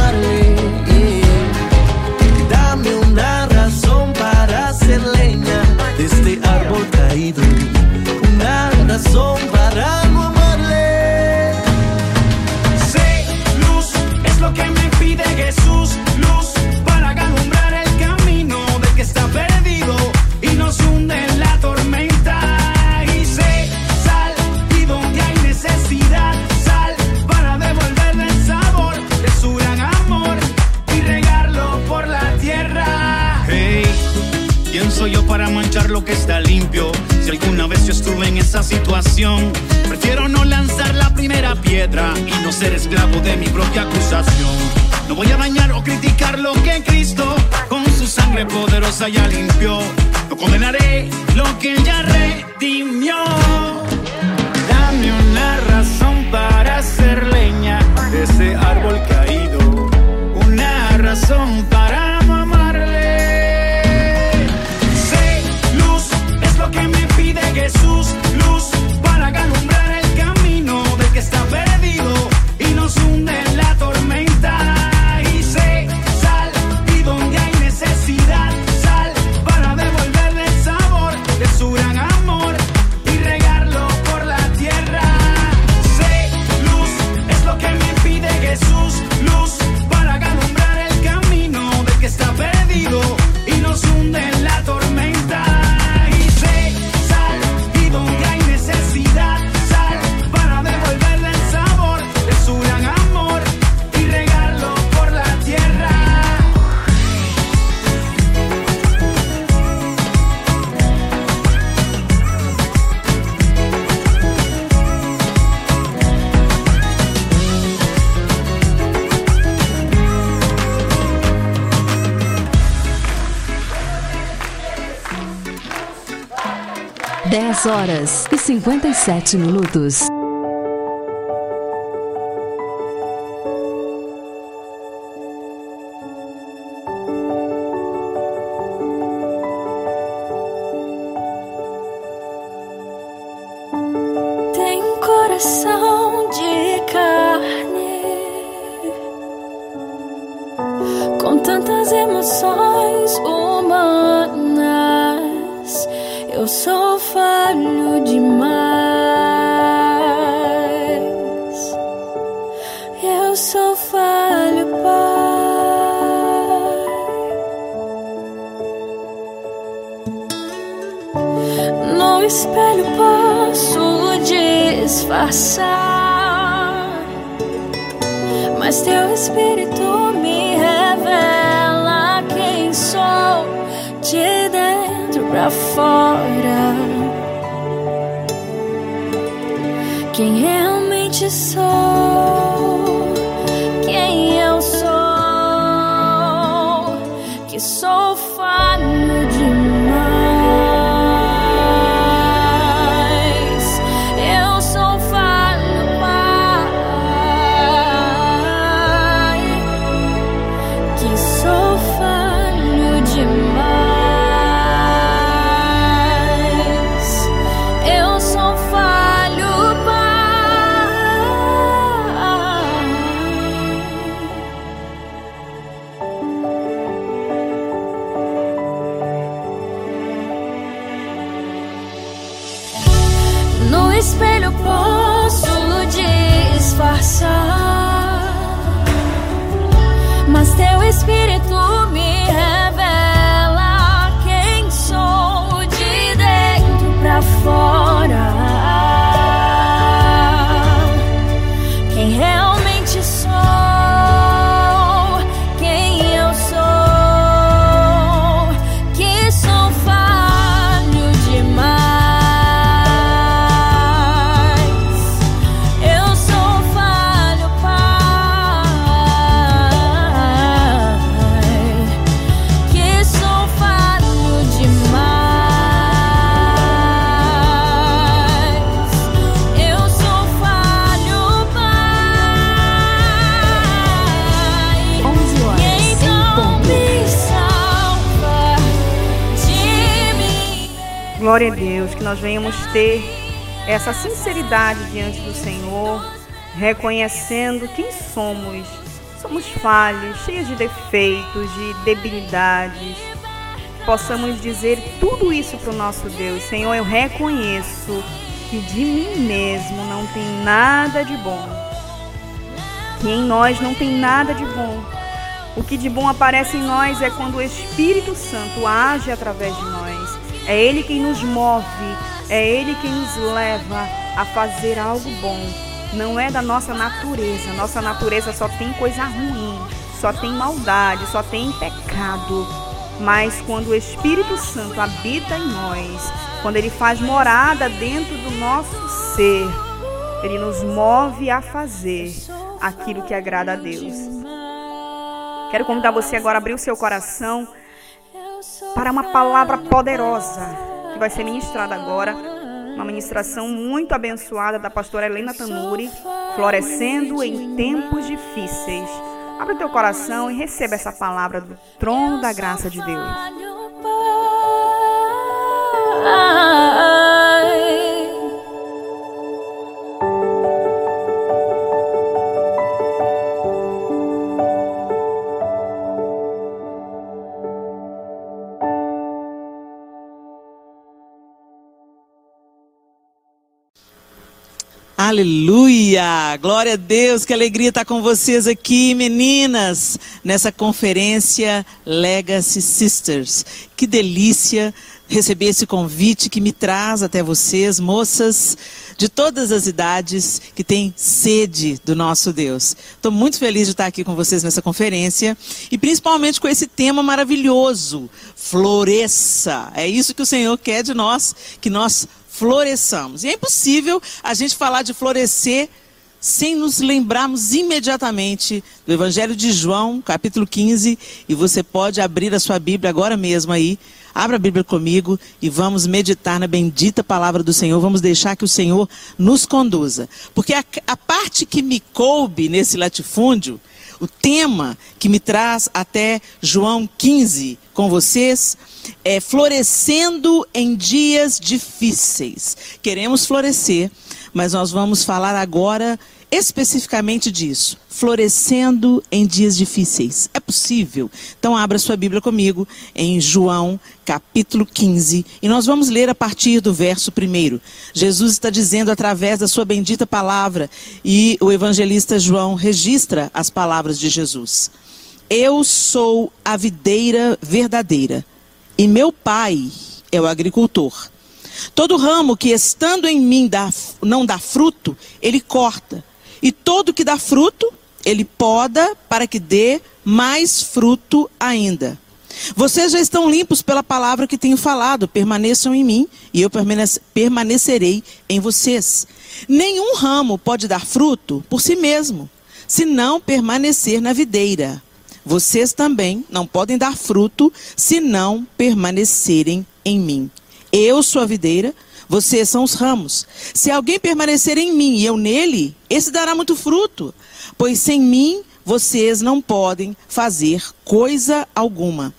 horas e 57 minutos. espelho posso disfarçar, mas teu espírito. Nós venhamos ter essa sinceridade diante do Senhor, reconhecendo quem somos. Somos falhos, cheios de defeitos, de debilidades. Possamos dizer tudo isso para o nosso Deus. Senhor, eu reconheço que de mim mesmo não tem nada de bom. Que em nós não tem nada de bom. O que de bom aparece em nós é quando o Espírito Santo age através de nós. É Ele quem nos move, é Ele quem nos leva a fazer algo bom. Não é da nossa natureza. Nossa natureza só tem coisa ruim, só tem maldade, só tem pecado. Mas quando o Espírito Santo habita em nós, quando ele faz morada dentro do nosso ser, ele nos move a fazer aquilo que agrada a Deus. Quero convidar você agora a abrir o seu coração para uma palavra poderosa que vai ser ministrada agora. Uma ministração muito abençoada da pastora Helena Tanuri, florescendo em tempos difíceis. Abre teu coração e receba essa palavra do trono da graça de Deus. Aleluia! Glória a Deus, que alegria estar com vocês aqui, meninas, nessa conferência Legacy Sisters. Que delícia receber esse convite que me traz até vocês, moças de todas as idades que têm sede do nosso Deus. Estou muito feliz de estar aqui com vocês nessa conferência e principalmente com esse tema maravilhoso, floresça. É isso que o Senhor quer de nós, que nós floresçamos. E é impossível a gente falar de florescer sem nos lembrarmos imediatamente do Evangelho de João, capítulo 15, e você pode abrir a sua Bíblia agora mesmo aí. Abra a Bíblia comigo e vamos meditar na bendita palavra do Senhor. Vamos deixar que o Senhor nos conduza. Porque a, a parte que me coube nesse latifúndio, o tema que me traz até João 15 com vocês, é florescendo em dias difíceis. Queremos florescer, mas nós vamos falar agora especificamente disso, florescendo em dias difíceis. É possível? Então abra sua Bíblia comigo em João, capítulo 15, e nós vamos ler a partir do verso 1. Jesus está dizendo através da sua bendita palavra, e o evangelista João registra as palavras de Jesus. Eu sou a videira verdadeira e meu pai é o agricultor. Todo ramo que estando em mim dá, não dá fruto, ele corta. E todo que dá fruto, ele poda para que dê mais fruto ainda. Vocês já estão limpos pela palavra que tenho falado. Permaneçam em mim e eu permanecerei em vocês. Nenhum ramo pode dar fruto por si mesmo, se não permanecer na videira. Vocês também não podem dar fruto se não permanecerem em mim. Eu sou a videira, vocês são os ramos. Se alguém permanecer em mim e eu nele, esse dará muito fruto, pois sem mim vocês não podem fazer coisa alguma.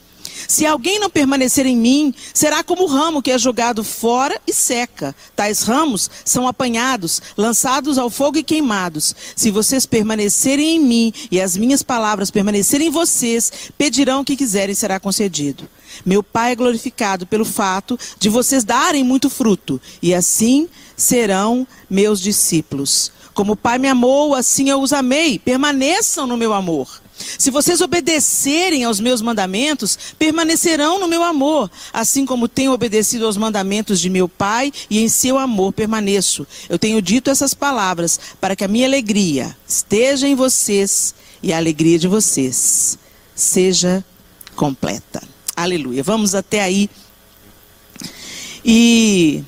Se alguém não permanecer em mim, será como o ramo que é jogado fora e seca. Tais ramos são apanhados, lançados ao fogo e queimados. Se vocês permanecerem em mim e as minhas palavras permanecerem em vocês, pedirão o que quiserem e será concedido. Meu Pai é glorificado pelo fato de vocês darem muito fruto, e assim serão meus discípulos. Como o Pai me amou, assim eu os amei. Permaneçam no meu amor. Se vocês obedecerem aos meus mandamentos, permanecerão no meu amor, assim como tenho obedecido aos mandamentos de meu Pai e em seu amor permaneço. Eu tenho dito essas palavras para que a minha alegria esteja em vocês e a alegria de vocês seja completa. Aleluia. Vamos até aí. E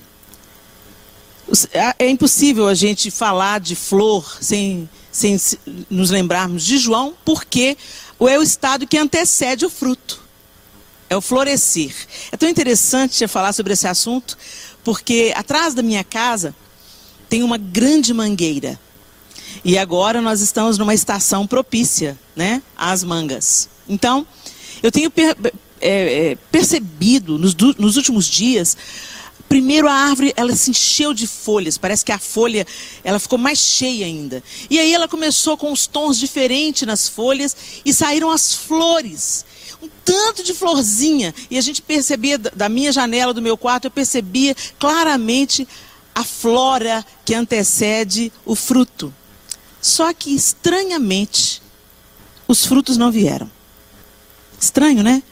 é impossível a gente falar de flor sem sem nos lembrarmos de João, porque é o estado que antecede o fruto. É o florescer. É tão interessante falar sobre esse assunto, porque atrás da minha casa tem uma grande mangueira. E agora nós estamos numa estação propícia, né, às mangas. Então, eu tenho per é, é, percebido nos, nos últimos dias Primeiro a árvore, ela se encheu de folhas, parece que a folha, ela ficou mais cheia ainda. E aí ela começou com os tons diferentes nas folhas e saíram as flores. Um tanto de florzinha. E a gente percebia, da minha janela, do meu quarto, eu percebia claramente a flora que antecede o fruto. Só que, estranhamente, os frutos não vieram. Estranho, né?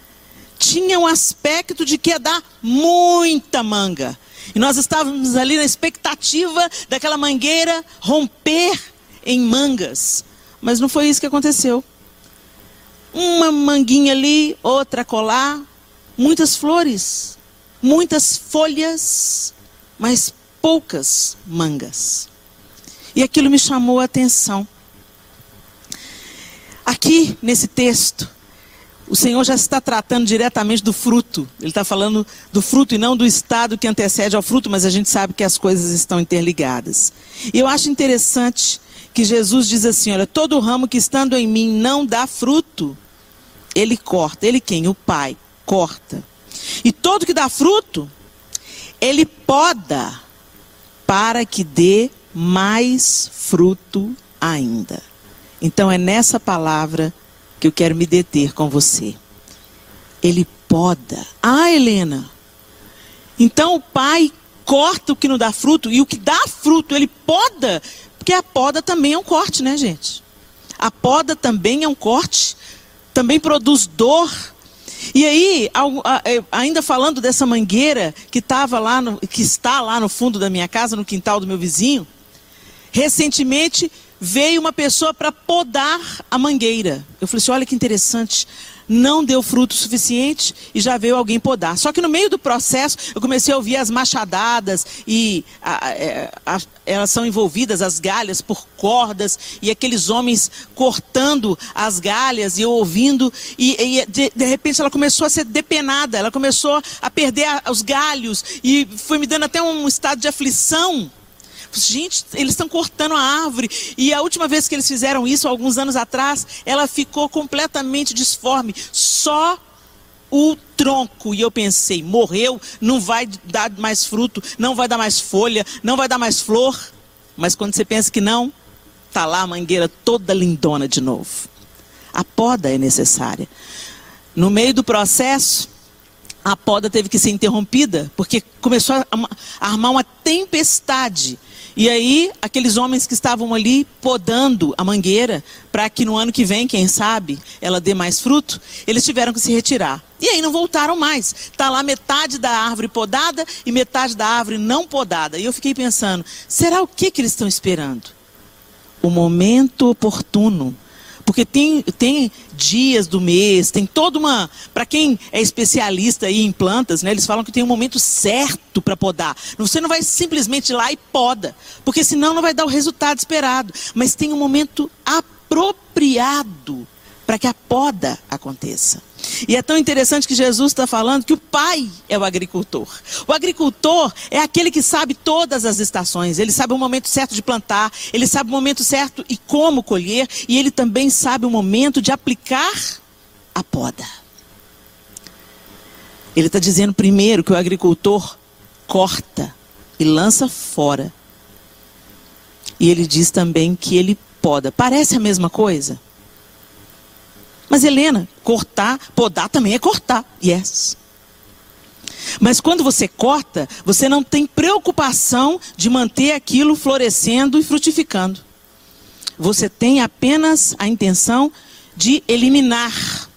Tinha um aspecto de que ia dar muita manga. E nós estávamos ali na expectativa daquela mangueira romper em mangas. Mas não foi isso que aconteceu. Uma manguinha ali, outra colar, muitas flores, muitas folhas, mas poucas mangas. E aquilo me chamou a atenção. Aqui nesse texto, o Senhor já está tratando diretamente do fruto. Ele está falando do fruto e não do estado que antecede ao fruto, mas a gente sabe que as coisas estão interligadas. E eu acho interessante que Jesus diz assim: olha, todo ramo que estando em mim não dá fruto, ele corta. Ele quem? O Pai corta. E todo que dá fruto, ele poda para que dê mais fruto ainda. Então é nessa palavra que eu quero me deter com você. Ele poda. Ah, Helena. Então o pai corta o que não dá fruto e o que dá fruto ele poda, porque a poda também é um corte, né, gente? A poda também é um corte, também produz dor. E aí, é, ainda falando dessa mangueira que estava lá, no- que está lá no fundo da minha casa, no quintal do meu vizinho, recentemente veio uma pessoa para podar a mangueira. Eu falei assim: olha que interessante. Não deu fruto suficiente e já veio alguém podar. Só que no meio do processo eu comecei a ouvir as machadadas e a- é, a- elas são envolvidas, as galhas, por cordas e aqueles homens cortando as galhas e eu ouvindo. E, e de, de repente ela começou a ser depenada, ela começou a perder a- os galhos e foi me dando até um estado de aflição. Gente, eles estão cortando a árvore. E a última vez que eles fizeram isso, alguns anos atrás, ela ficou completamente disforme. Só o tronco. E eu pensei, morreu, não vai dar mais fruto, não vai dar mais folha, não vai dar mais flor. Mas quando você pensa que não, tá lá a mangueira toda lindona de novo. A poda é necessária. No meio do processo, a poda teve que ser interrompida, porque começou a, a armar uma tempestade. E aí, aqueles homens que estavam ali podando a mangueira, para que no ano que vem, quem sabe, ela dê mais fruto, eles tiveram que se retirar. E aí não voltaram mais. Está lá metade da árvore podada e metade da árvore não podada. E eu fiquei pensando, será o que, que eles estão esperando? O momento oportuno. Porque tem, tem dias do mês, tem toda uma. Para quem é especialista aí em plantas, né, eles falam que tem um momento certo para podar. Você não vai simplesmente ir lá e poda, porque senão não vai dar o resultado esperado. Mas tem um momento apropriado para que a poda aconteça. E é tão interessante que Jesus está falando que o pai é o agricultor. O agricultor é aquele que sabe todas as estações. Ele sabe o momento certo de plantar, ele sabe o momento certo e como colher, e ele também sabe o momento de aplicar a poda. Ele está dizendo primeiro que o agricultor corta e lança fora. E ele diz também que ele poda. Parece a mesma coisa? Mas Helena, cortar, podar também é cortar. Yes. Mas quando você corta, você não tem preocupação de manter aquilo florescendo e frutificando. Você tem apenas a intenção de eliminar,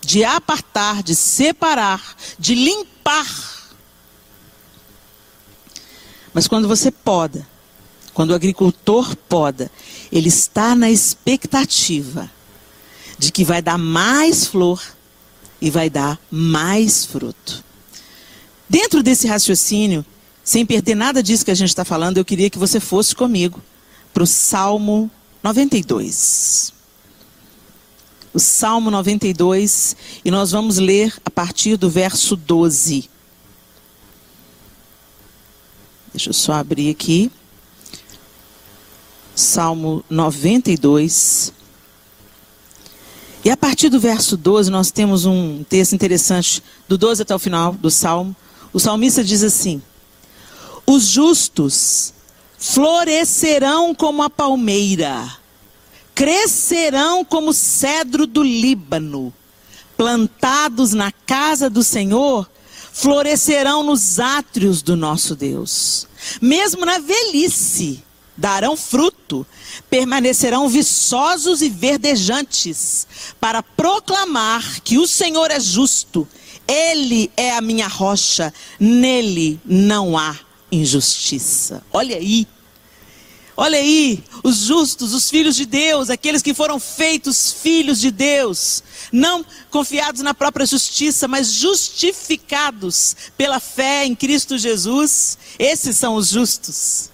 de apartar, de separar, de limpar. Mas quando você poda, quando o agricultor poda, ele está na expectativa de que vai dar mais flor e vai dar mais fruto. Dentro desse raciocínio, sem perder nada disso que a gente está falando, eu queria que você fosse comigo para o Salmo 92. O Salmo 92, e nós vamos ler a partir do verso 12. Deixa eu só abrir aqui. Salmo 92. E a partir do verso 12, nós temos um texto interessante, do 12 até o final do Salmo, O salmista diz assim: Os justos florescerão como a palmeira, crescerão como cedro do Líbano, plantados na casa do Senhor, florescerão nos átrios do nosso Deus. Mesmo na velhice, darão fruto, permanecerão viçosos e verdejantes, para proclamar que o Senhor é justo, Ele é a minha rocha, nele não há injustiça. Olha aí. Olha aí, os justos, os filhos de Deus, aqueles que foram feitos filhos de Deus, não confiados na própria justiça, mas justificados pela fé em Cristo Jesus, esses são os justos.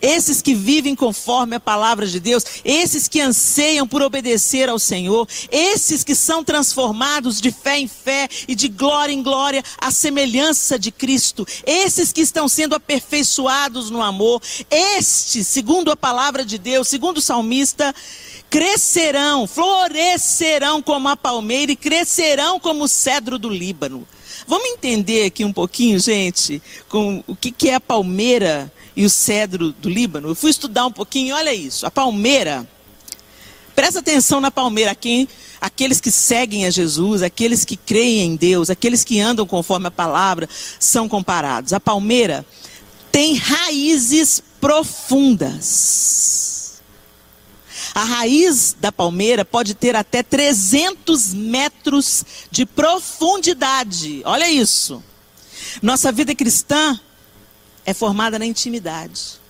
Esses que vivem conforme a palavra de Deus, esses que anseiam por obedecer ao Senhor, esses que são transformados de fé em fé e de glória em glória à semelhança de Cristo, esses que estão sendo aperfeiçoados no amor, estes, segundo a palavra de Deus, segundo o salmista, crescerão, florescerão como a palmeira e crescerão como o cedro do Líbano. Vamos entender aqui um pouquinho, gente, com o que, que é a palmeira e o cedro do Líbano. Eu fui estudar um pouquinho, olha isso. A palmeira, presta atenção na palmeira, quem, aqueles que seguem a Jesus, aqueles que creem em Deus, aqueles que andam conforme a palavra, são comparados. A palmeira tem raízes profundas. A raiz da palmeira pode ter até 300 metros de profundidade. Olha isso. Nossa vida cristã é formada na intimidade.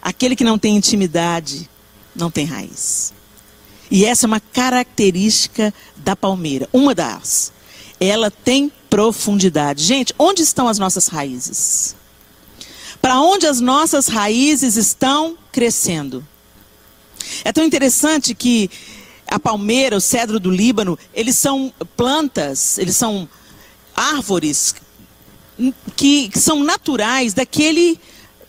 Aquele que não tem intimidade não tem raiz. E essa é uma característica da palmeira, uma das. Ela tem profundidade. Gente, onde estão as nossas raízes? Para onde as nossas raízes estão crescendo? É tão interessante que a palmeira, o cedro do Líbano, eles são plantas, eles são árvores que, que são naturais daquele,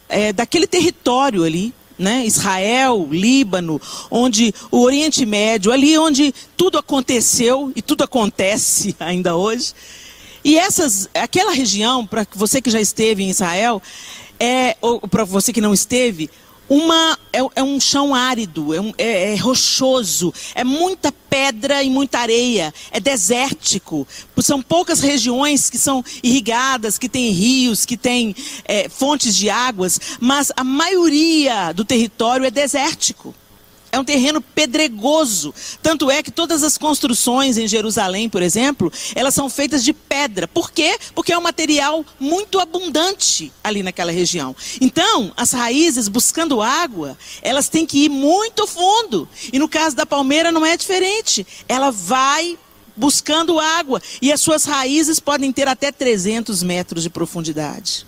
é, daquele território ali. Né? Israel, Líbano, onde o Oriente Médio, ali onde tudo aconteceu e tudo acontece (laughs) ainda hoje. E essas, aquela região, para você que já esteve em Israel, é, ou para você que não esteve, uma, é, é um chão árido, é, um, é, é, rochoso, é muita pedra e muita areia, é desértico. São poucas regiões que são irrigadas, que têm rios, que têm é, fontes de águas, mas a maioria do território é desértico. É um terreno pedregoso. Tanto é que todas as construções em Jerusalém, por exemplo, elas são feitas de pedra. Por quê? Porque é um material muito abundante ali naquela região. Então, as raízes buscando água, elas têm que ir muito fundo. E no caso da palmeira não é diferente. Ela vai buscando água e as suas raízes podem ter até 300 metros de profundidade.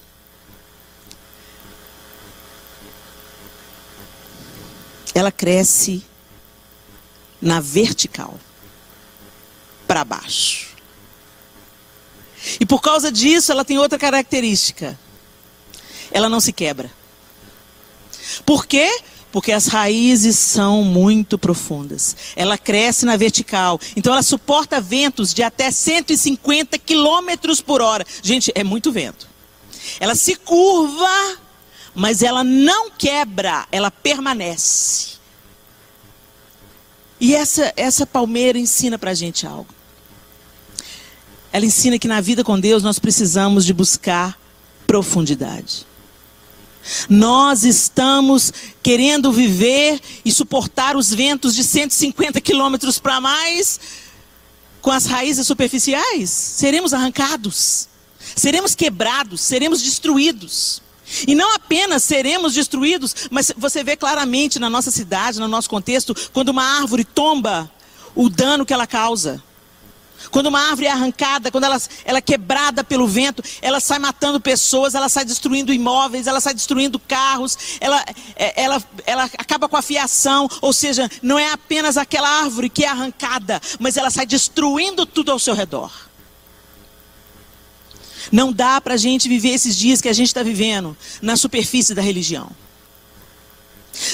Ela cresce na vertical, para baixo. E por causa disso, ela tem outra característica. Ela não se quebra. Por quê? Porque as raízes são muito profundas. Ela cresce na vertical. Então ela suporta ventos de até 150 quilômetros por hora. Gente, é muito vento. Ela se curva mas ela não quebra, ela permanece. E essa, essa palmeira ensina para a gente algo. Ela ensina que na vida com Deus nós precisamos de buscar profundidade. Nós estamos querendo viver e suportar os ventos de 150 quilômetros para mais com as raízes superficiais. Seremos arrancados, seremos quebrados, seremos destruídos. E não apenas seremos destruídos, mas você vê claramente na nossa cidade, no nosso contexto, quando uma árvore tomba, o dano que ela causa. Quando uma árvore é arrancada, quando ela, ela é quebrada pelo vento, ela sai matando pessoas, ela sai destruindo imóveis, ela sai destruindo carros, ela, é, ela, ela acaba com a fiação. Ou seja, não é apenas aquela árvore que é arrancada, mas ela sai destruindo tudo ao seu redor. Não dá para a gente viver esses dias que a gente está vivendo na superfície da religião.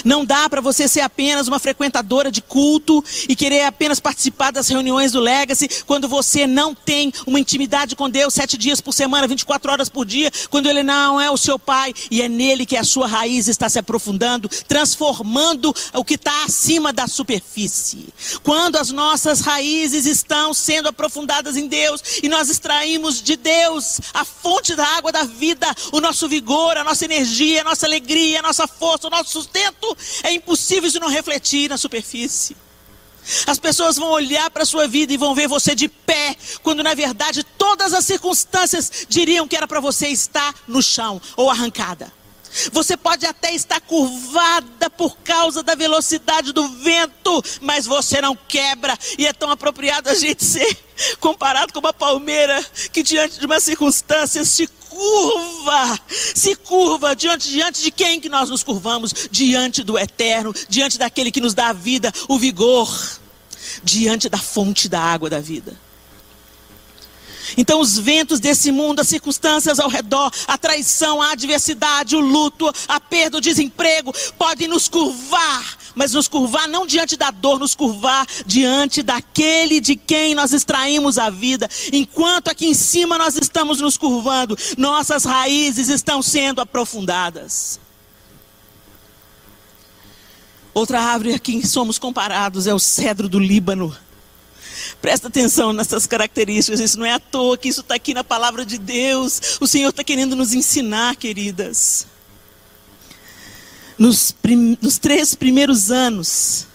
Não dá para você ser apenas uma frequentadora de culto e querer apenas participar das reuniões do Legacy quando você não tem uma intimidade com Deus sete dias por semana, 24 horas por dia, quando Ele não é o seu Pai e é nele que a sua raiz está se aprofundando, transformando o que está acima da superfície. Quando as nossas raízes estão sendo aprofundadas em Deus e nós extraímos de Deus a fonte da água da vida, o nosso vigor, a nossa energia, a nossa alegria, a nossa força, o nosso sustento é impossível isso não refletir na superfície. As pessoas vão olhar para a sua vida e vão ver você de pé, quando na verdade todas as circunstâncias diriam que era para você estar no chão ou arrancada. Você pode até estar curvada por causa da velocidade do vento, mas você não quebra. E é tão apropriado a gente ser comparado com uma palmeira que, diante de uma circunstância, se curva, se curva diante, diante de quem que nós nos curvamos? Diante do eterno, diante daquele que nos dá a vida, o vigor, diante da fonte da água da vida. Então, os ventos desse mundo, as circunstâncias ao redor, a traição, a adversidade, o luto, a perda, o desemprego, podem nos curvar, mas nos curvar não diante da dor, nos curvar diante daquele de quem nós extraímos a vida. Enquanto aqui em cima nós estamos nos curvando, nossas raízes estão sendo aprofundadas. Outra árvore a quem somos comparados é o cedro do Líbano. Presta atenção nessas características. Isso não é à toa que isso está aqui na palavra de Deus. O Senhor está querendo nos ensinar, queridas. Nos, prim, nos três primeiros anos,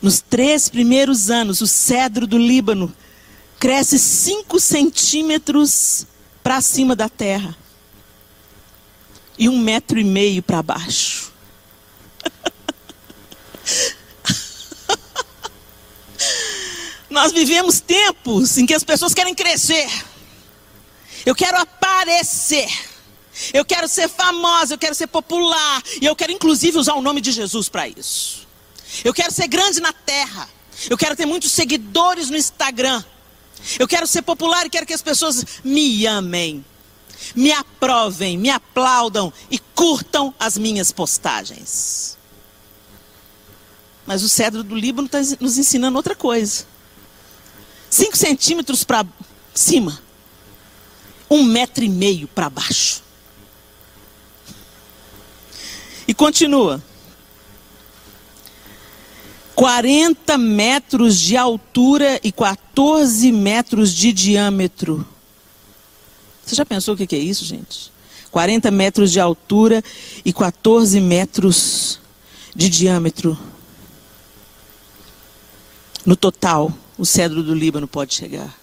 nos três primeiros anos, o cedro do Líbano cresce cinco centímetros para cima da terra e um metro e meio para baixo. (laughs) Nós vivemos tempos em que as pessoas querem crescer. Eu quero aparecer. Eu quero ser famosa, eu quero ser popular. E eu quero, inclusive, usar o nome de Jesus para isso. Eu quero ser grande na terra. Eu quero ter muitos seguidores no Instagram. Eu quero ser popular e quero que as pessoas me amem, me aprovem, me aplaudam e curtam as minhas postagens. Mas o cedro do Líbano está nos ensinando outra coisa. 5 centímetros para cima, um metro e meio para baixo. E continua. 40 metros de altura e 14 metros de diâmetro. Você já pensou o que é isso, gente? 40 metros de altura e 14 metros de diâmetro. No total o cedro do Líbano pode chegar.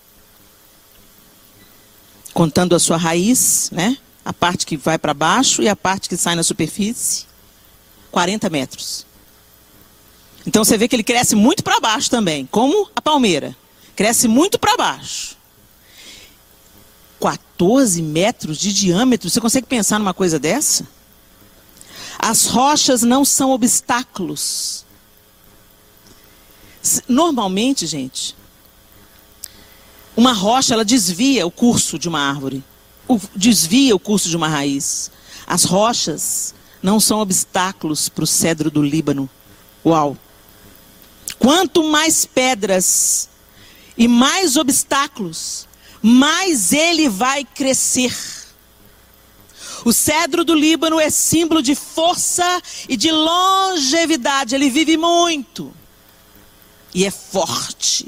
Contando a sua raiz, né? A parte que vai para baixo e a parte que sai na superfície. 40 metros. Então você vê que ele cresce muito para baixo também, como a palmeira. Cresce muito para baixo. 14 metros de diâmetro. Você consegue pensar numa coisa dessa? As rochas não são obstáculos. Normalmente, gente, uma rocha ela desvia o curso de uma árvore, desvia o curso de uma raiz. As rochas não são obstáculos para o cedro do Líbano. Uau! Quanto mais pedras e mais obstáculos, mais ele vai crescer. O cedro do Líbano é símbolo de força e de longevidade. Ele vive muito e é forte.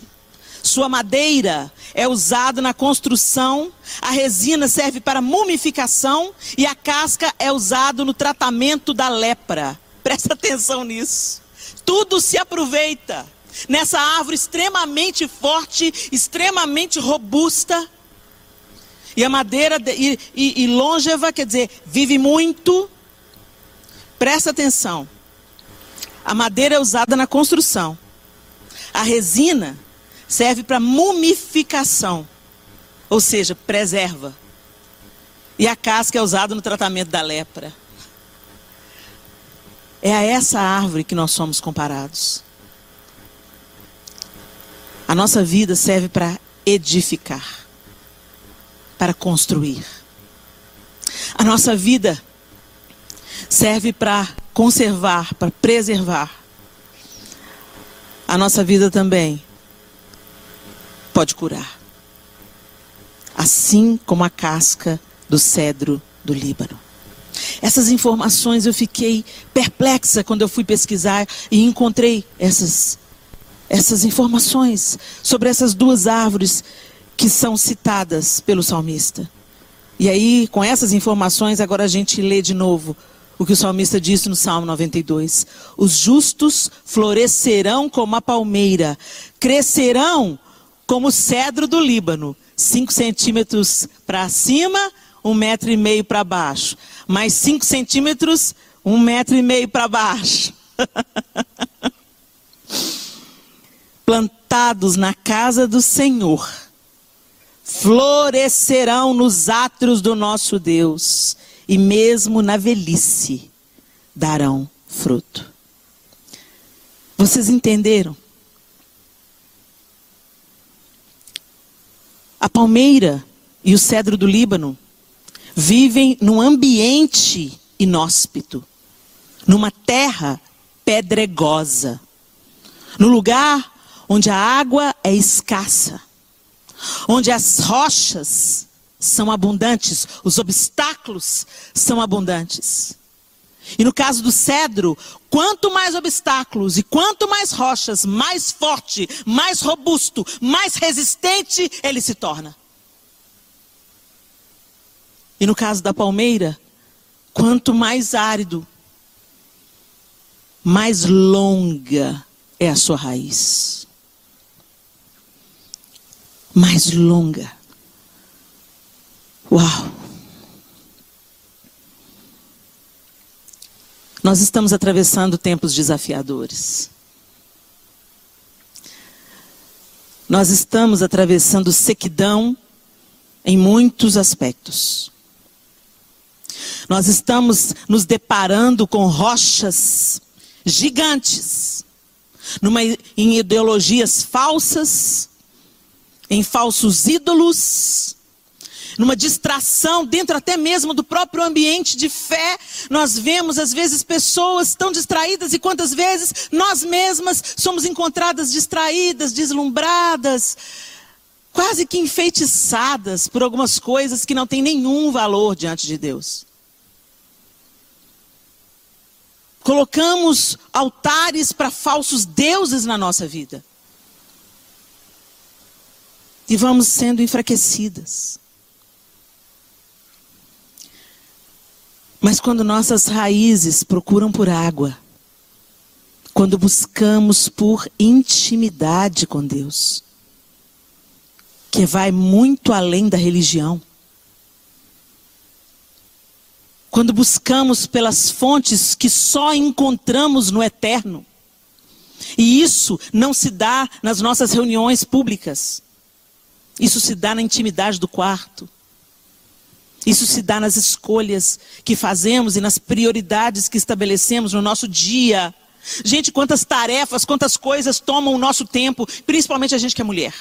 Sua madeira é usada na construção, a resina serve para mumificação e a casca é usada no tratamento da lepra. (laughs) Presta atenção nisso. Tudo se aproveita nessa árvore extremamente forte, extremamente robusta. E a madeira de, e, e, e longeva, quer dizer, vive muito. Presta atenção. A madeira é usada na construção. A resina serve para mumificação, ou seja, preserva. E a casca é usada no tratamento da lepra. É a essa árvore que nós somos comparados. A nossa vida serve para edificar, para construir. A nossa vida serve para conservar, para preservar, a nossa vida também pode curar. Assim como a casca do cedro do Líbano. Essas informações eu fiquei perplexa quando eu fui pesquisar e encontrei essas, essas informações sobre essas duas árvores que são citadas pelo salmista. E aí, com essas informações, agora a gente lê de novo o que o salmista disse no Salmo 92. Os justos florescerão como a palmeira, crescerão como o cedro do Líbano, cinco centímetros para cima, um metro e meio para baixo. Mais cinco centímetros, um metro e meio para baixo. (laughs) Plantados na casa do Senhor, florescerão nos átrios do nosso Deus e mesmo na velhice darão fruto. Vocês entenderam? A palmeira e o cedro do Líbano vivem num ambiente inóspito, numa terra pedregosa, no lugar onde a água é escassa, onde as rochas são abundantes, os obstáculos são abundantes. E no caso do cedro, quanto mais obstáculos e quanto mais rochas, mais forte, mais robusto, mais resistente ele se torna. E no caso da palmeira, quanto mais árido, mais longa é a sua raiz. Mais longa. Uau! Nós estamos atravessando tempos desafiadores. Nós estamos atravessando sequidão em muitos aspectos. Nós estamos nos deparando com rochas gigantes, numa, em ideologias falsas, em falsos ídolos, numa distração dentro até mesmo do próprio ambiente de fé. Nós vemos às vezes pessoas tão distraídas e quantas vezes nós mesmas somos encontradas distraídas, deslumbradas, quase que enfeitiçadas por algumas coisas que não têm nenhum valor diante de Deus. Colocamos altares para falsos deuses na nossa vida. E vamos sendo enfraquecidas. Mas quando nossas raízes procuram por água, quando buscamos por intimidade com Deus, que vai muito além da religião, quando buscamos pelas fontes que só encontramos no eterno, e isso não se dá nas nossas reuniões públicas, isso se dá na intimidade do quarto. Isso se dá nas escolhas que fazemos e nas prioridades que estabelecemos no nosso dia. Gente, quantas tarefas, quantas coisas tomam o nosso tempo, principalmente a gente que é mulher.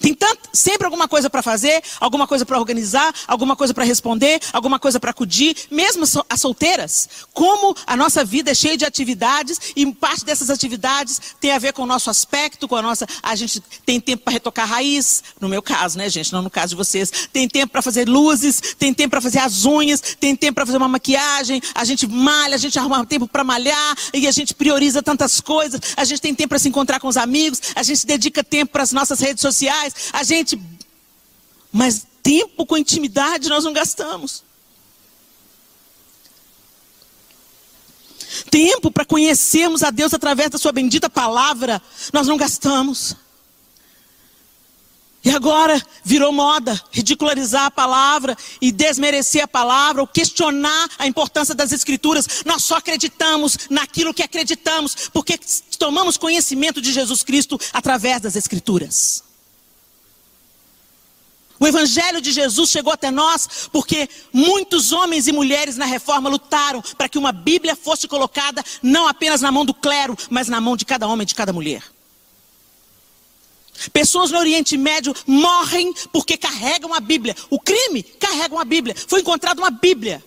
Tem tanto, sempre alguma coisa para fazer, alguma coisa para organizar, alguma coisa para responder, alguma coisa para acudir, mesmo as solteiras. Como a nossa vida é cheia de atividades e parte dessas atividades tem a ver com o nosso aspecto, com a nossa. A gente tem tempo para retocar raiz, no meu caso, né, gente? Não no caso de vocês. Tem tempo para fazer luzes, tem tempo para fazer as unhas, tem tempo para fazer uma maquiagem, a gente malha, a gente arruma tempo para malhar e a gente prioriza tantas coisas. A gente tem tempo para se encontrar com os amigos, a gente dedica tempo para as nossas redes sociais a gente. Mas tempo com intimidade nós não gastamos. Tempo para conhecermos a Deus através da Sua bendita palavra, nós não gastamos. E agora virou moda ridicularizar a palavra e desmerecer a palavra, ou questionar a importância das Escrituras. Nós só acreditamos naquilo que acreditamos, porque tomamos conhecimento de Jesus Cristo através das Escrituras. O Evangelho de Jesus chegou até nós porque muitos homens e mulheres na reforma lutaram para que uma Bíblia fosse colocada não apenas na mão do clero, mas na mão de cada homem e de cada mulher. Pessoas no Oriente Médio morrem porque carregam a Bíblia. O crime carrega uma Bíblia. Foi encontrada uma Bíblia.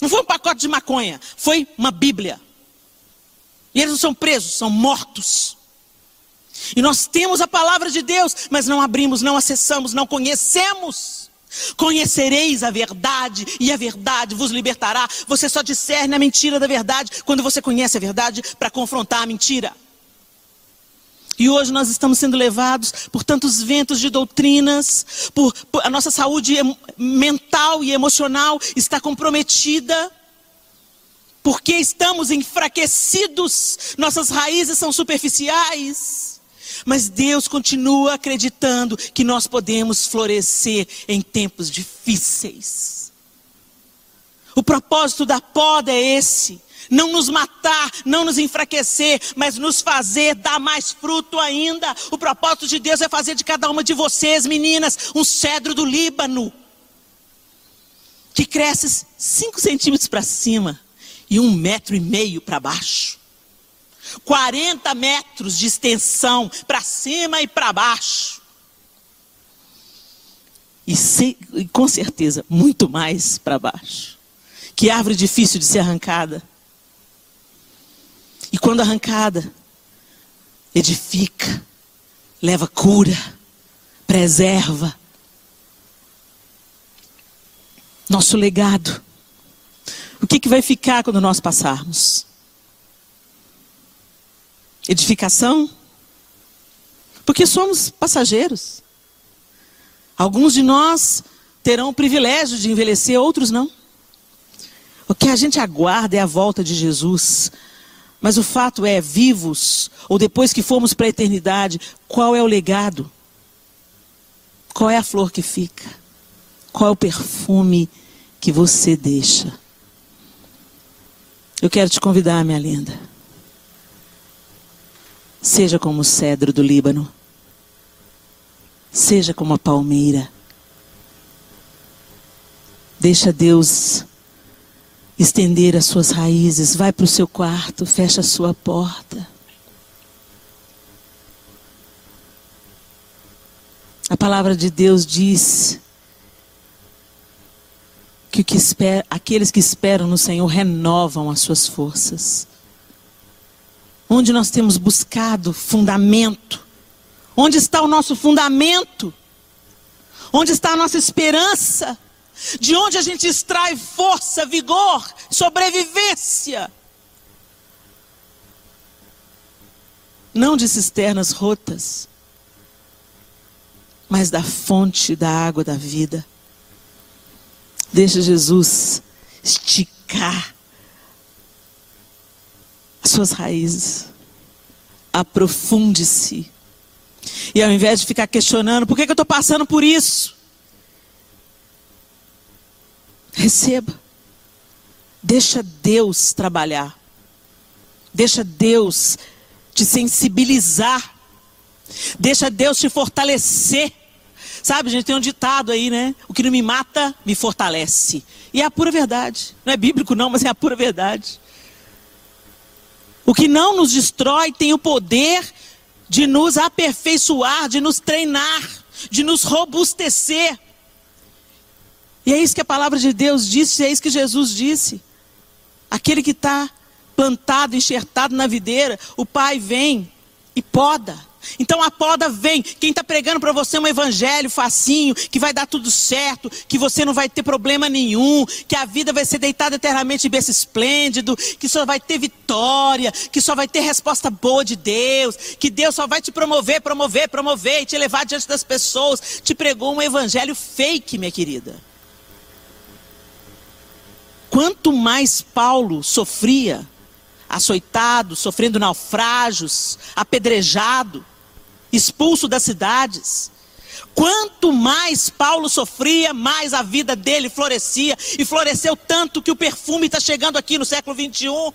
Não foi um pacote de maconha, foi uma Bíblia. E eles não são presos, são mortos. E nós temos a palavra de Deus, mas não abrimos, não acessamos, não conhecemos. Conhecereis a verdade, e a verdade vos libertará. Você só discerne a mentira da verdade quando você conhece a verdade para confrontar a mentira. E hoje nós estamos sendo levados por tantos ventos de doutrinas, por, por a nossa saúde mental e emocional está comprometida. Porque estamos enfraquecidos, nossas raízes são superficiais. Mas Deus continua acreditando que nós podemos florescer em tempos difíceis. O propósito da poda é esse: não nos matar, não nos enfraquecer, mas nos fazer dar mais fruto ainda. O propósito de Deus é fazer de cada uma de vocês, meninas, um cedro do Líbano que cresce 5 centímetros para cima e um metro e meio para baixo. 40 metros de extensão para cima e para baixo. E, e com certeza, muito mais para baixo. Que árvore difícil de ser arrancada. E quando arrancada, edifica, leva cura, preserva. Nosso legado. O que, que vai ficar quando nós passarmos? Edificação? Porque somos passageiros. Alguns de nós terão o privilégio de envelhecer, outros não. O que a gente aguarda é a volta de Jesus. Mas o fato é, vivos, ou depois que formos para a eternidade, qual é o legado? Qual é a flor que fica? Qual é o perfume que você deixa? Eu quero te convidar, minha linda. Seja como o cedro do Líbano. Seja como a palmeira. Deixa Deus estender as suas raízes. Vai para o seu quarto, fecha a sua porta. A palavra de Deus diz que, que aqueles que esperam no Senhor renovam as suas forças. Onde nós temos buscado fundamento? Onde está o nosso fundamento? Onde está a nossa esperança? De onde a gente extrai força, vigor, sobrevivência? Não de cisternas rotas, mas da fonte da água da vida. Deixa Jesus esticar suas raízes. Aprofunde-se. E ao invés de ficar questionando, por que, que eu estou passando por isso? Receba. Deixa Deus trabalhar. Deixa Deus te sensibilizar. Deixa Deus te fortalecer. Sabe, gente, tem um ditado aí, né? O que não me mata, me fortalece. E é a pura verdade. Não é bíblico, não, mas é a pura verdade. O que não nos destrói tem o poder de nos aperfeiçoar, de nos treinar, de nos robustecer. E é isso que a palavra de Deus disse, é isso que Jesus disse. Aquele que está plantado, enxertado na videira, o Pai vem e poda. Então a poda vem. Quem está pregando para você um evangelho facinho, que vai dar tudo certo, que você não vai ter problema nenhum, que a vida vai ser deitada eternamente em berço esplêndido, que só vai ter vitória, que só vai ter resposta boa de Deus, que Deus só vai te promover, promover, promover e te levar diante das pessoas. Te pregou um evangelho fake, minha querida. Quanto mais Paulo sofria, açoitado, sofrendo naufrágios, apedrejado, expulso das cidades. Quanto mais Paulo sofria, mais a vida dele florescia. E floresceu tanto que o perfume está chegando aqui no século 21.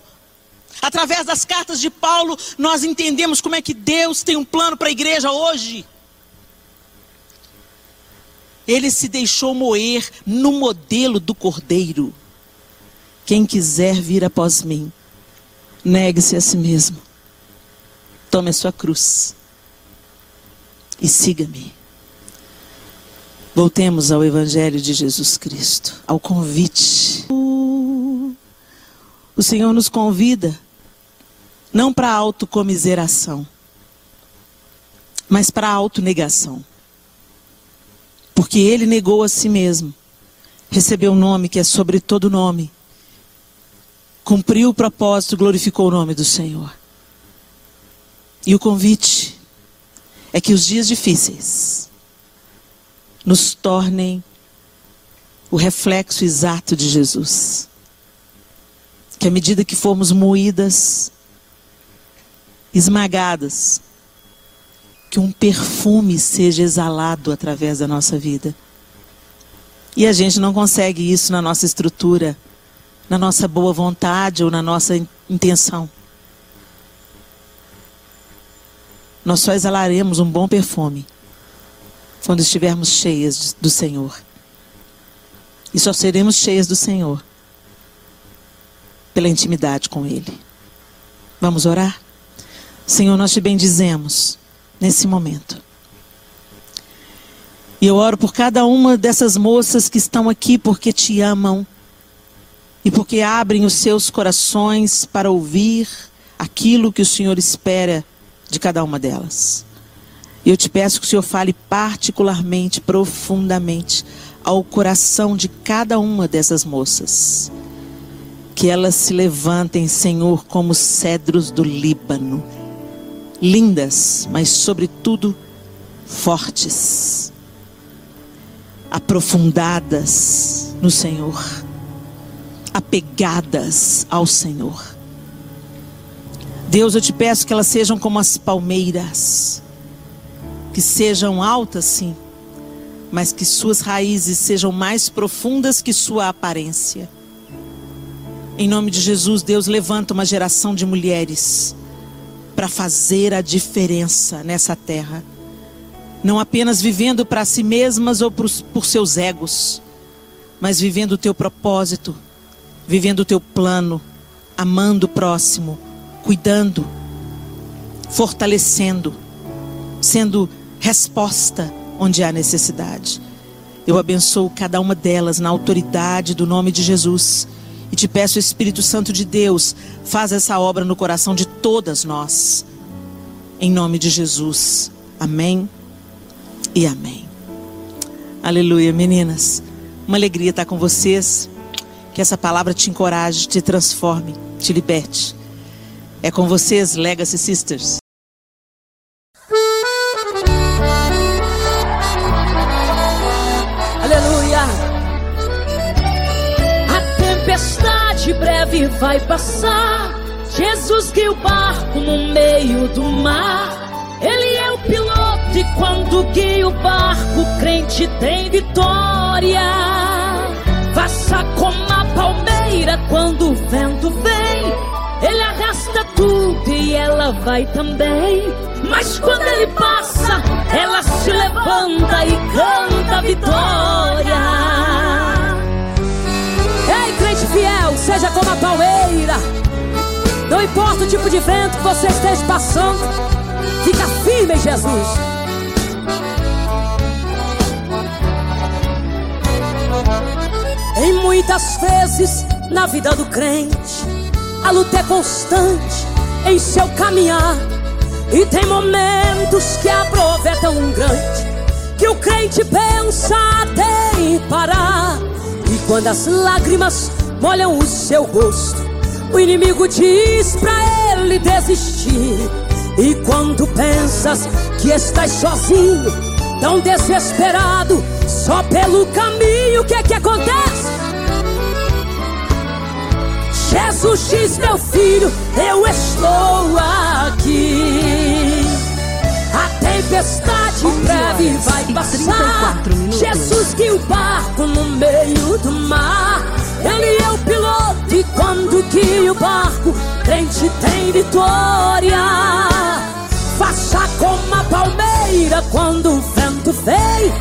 Através das cartas de Paulo, nós entendemos como é que Deus tem um plano para a igreja hoje. Ele se deixou moer no modelo do cordeiro. Quem quiser vir após mim, negue-se a si mesmo. Tome a sua cruz e siga-me. Voltemos ao Evangelho de Jesus Cristo, ao convite. o Senhor nos convida não para autocomiseração, mas para autonegação. Porque ele negou a si mesmo, recebeu um nome que é sobre todo nome, cumpriu o propósito, glorificou o nome do Senhor. E o convite é que os dias difíceis nos tornem o reflexo exato de Jesus. Que à medida que formos moídas, esmagadas, que um perfume seja exalado através da nossa vida. E a gente não consegue isso na nossa estrutura, na nossa boa vontade ou na nossa intenção. Nós só exalaremos um bom perfume quando estivermos cheias do Senhor. E só seremos cheias do Senhor pela intimidade com Ele. Vamos orar? Senhor, nós te bendizemos nesse momento. E eu oro por cada uma dessas moças que estão aqui porque te amam e porque abrem os seus corações para ouvir aquilo que o Senhor espera de cada uma delas. E eu te peço que o Senhor fale particularmente, profundamente ao coração de cada uma dessas moças. Que elas se levantem, Senhor, como cedros do Líbano lindas, mas sobretudo fortes, aprofundadas no Senhor, apegadas ao Senhor. Deus, eu te peço que elas sejam como as palmeiras, que sejam altas, sim, mas que suas raízes sejam mais profundas que sua aparência. Em nome de Jesus, Deus levanta uma geração de mulheres para fazer a diferença nessa terra. Não apenas vivendo para si mesmas ou por, por seus egos, mas vivendo o teu propósito, vivendo o teu plano, amando o próximo, cuidando, fortalecendo, sendo resposta onde há necessidade. Eu abençoo cada uma delas na autoridade do nome de Jesus e te peço, Espírito Santo de Deus, faz essa obra no coração de todas nós. Em nome de Jesus. Amém e amém. Aleluia, meninas. Uma alegria estar com vocês. Que essa palavra te encoraje, te transforme, te liberte. É com vocês, Legacy Sisters. Aleluia. A tempestade breve vai passar. Jesus guia o barco no meio do mar. Ele é o piloto e quando guia o barco, o crente tem vitória. Faça como a palmeira quando o vento vem. Ele arrasta tudo e ela vai também. Mas quando ele passa, ela se levanta e canta vitória. Ei, crente fiel, seja como a palmeira. Não importa o tipo de vento que você esteja passando, fica firme em Jesus. Em muitas vezes na vida do crente, a luta é constante em seu caminhar. E tem momentos que a prova é tão grande que o crente pensa até em parar. E quando as lágrimas molham o seu rosto, o inimigo diz pra ele desistir. E quando pensas que estás sozinho, tão desesperado, só pelo caminho, o que é que acontece? Jesus diz, meu filho, eu estou aqui. A tempestade breve vai passar. Jesus guia o barco no meio do mar. Ele é o piloto e quando guia o barco, crente tem vitória. Faça como a palmeira quando o vento vem.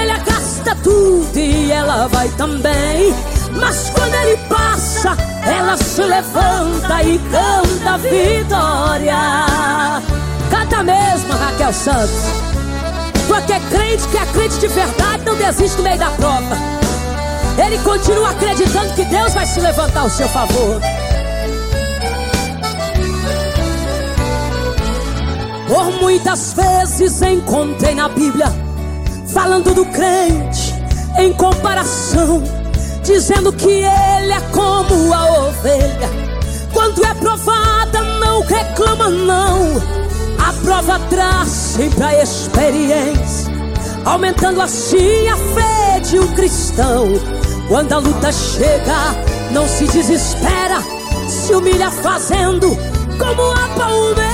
Ele agasta tudo e ela vai também. Mas quando ele passa, ela se levanta e canta vitória. Canta mesmo, Raquel Santos. Tu que é crente, que é crente de verdade, não desiste no meio da prova. Ele continua acreditando que Deus vai se levantar ao seu favor. Por muitas vezes encontrei na Bíblia falando do crente em comparação dizendo que ele é como a ovelha. Quando é provada, não reclama, não. A prova traz sempre a experiência, aumentando assim a fé de um cristão. Quando a luta chega, não se desespera, se humilha fazendo como a palmeira.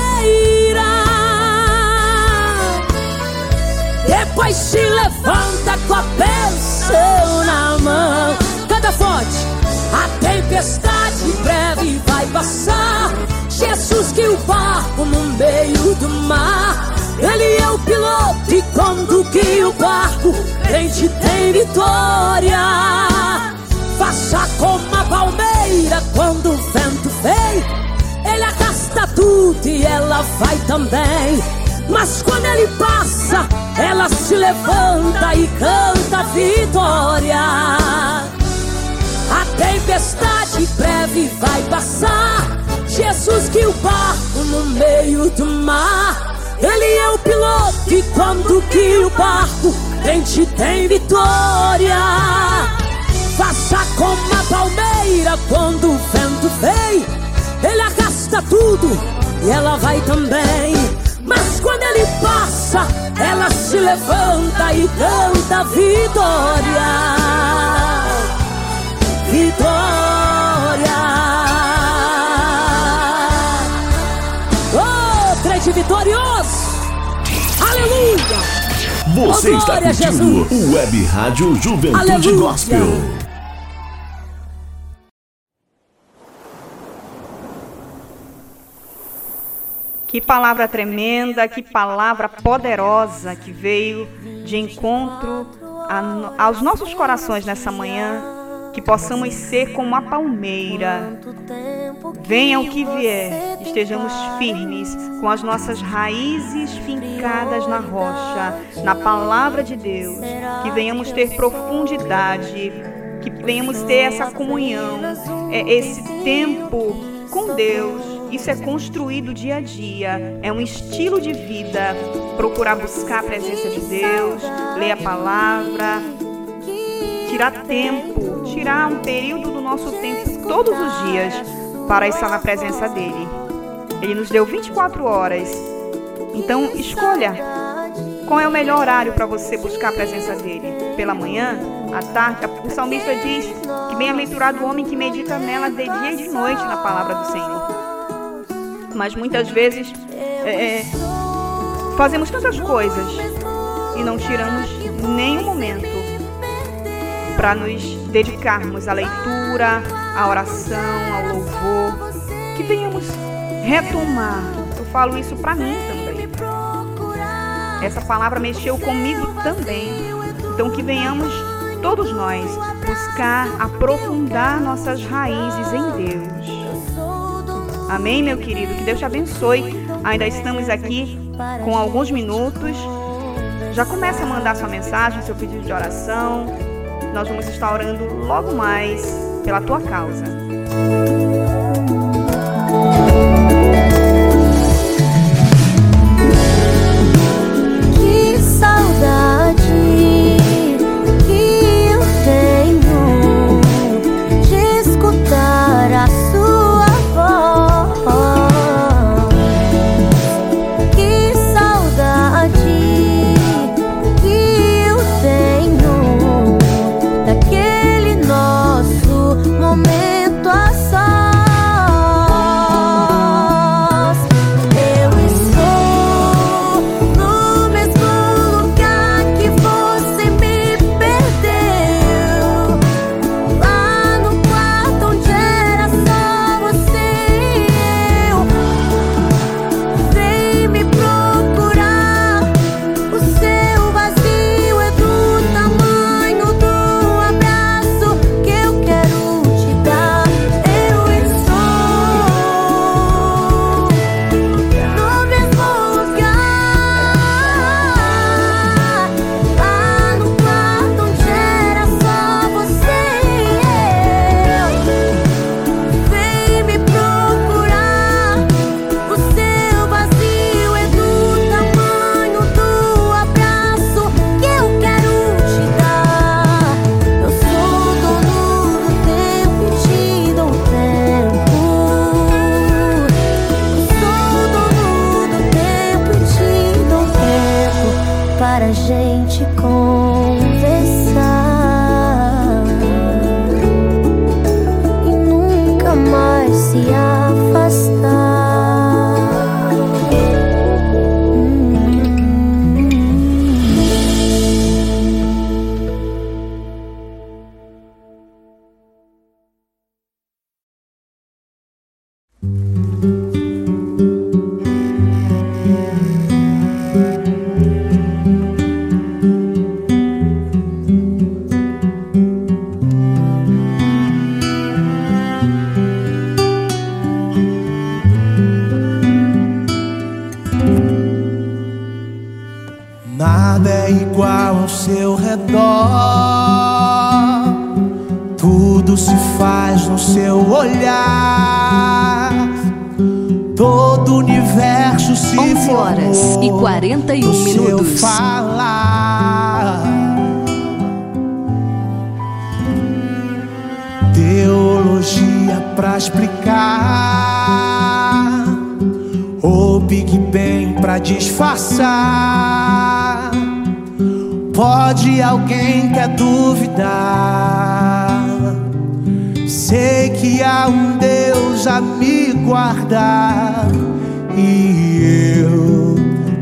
Depois se levanta com a bênção na mão. Forte. A tempestade breve vai passar. Jesus que o barco no meio do mar. Ele é o piloto e quando que o barco crente tem vitória. Faça como a palmeira quando o vento vem. Ele arrasta tudo e ela vai também. Mas quando ele passa, ela se levanta e canta vitória. A tempestade breve vai passar. Jesus que o barco no meio do mar. Ele é o piloto e quando que o barco crente tem vitória. Faça como a palmeira quando o vento vem. Ele arrasta tudo e ela vai também. Mas quando ele passa, ela se levanta e canta vitória. Vitória. Oh, crente vitorioso. Aleluia. Você Oh, está curtindo Jesus. o Web Rádio Juventude Aleluia. Gospel. Que palavra tremenda, que palavra poderosa que veio de encontro a aos nossos corações nessa manhã. Que possamos ser como a palmeira. Venha o que vier, estejamos firmes, com as nossas raízes fincadas na rocha, na palavra de Deus. Que venhamos ter profundidade, que venhamos ter essa comunhão, é, esse tempo com Deus. Isso é construído dia a dia, é um estilo de vida. Procurar buscar a presença de Deus, ler a palavra, tirar tempo, tirar um período do nosso tempo todos os dias para estar na presença dele. Ele nos deu 24 horas. Então, escolha qual é o melhor horário para você buscar a presença dele. Pela manhã, à tarde, o salmista diz que bem-aventurado o homem que medita nela de dia e de noite na palavra do Senhor. Mas muitas vezes é, é, fazemos tantas coisas e não tiramos nenhum momento para nos dedicarmos à leitura, à oração, ao louvor, que venhamos retomar. Eu falo isso para mim também. Essa palavra mexeu comigo também. Então que venhamos todos nós buscar aprofundar nossas raízes em Deus. Amém, meu querido? Que Deus te abençoe. Ainda estamos aqui com alguns minutos. Já começa a mandar sua mensagem, seu pedido de oração. Nós vamos estar orando logo mais pela tua causa. Se faz no seu olhar. Todo o universo se 11 horas e 41 no seu minutos. falar. Teologia pra explicar. Ou Big Bang pra disfarçar. Pode alguém quer duvidar? Sei que há um Deus a me guardar e eu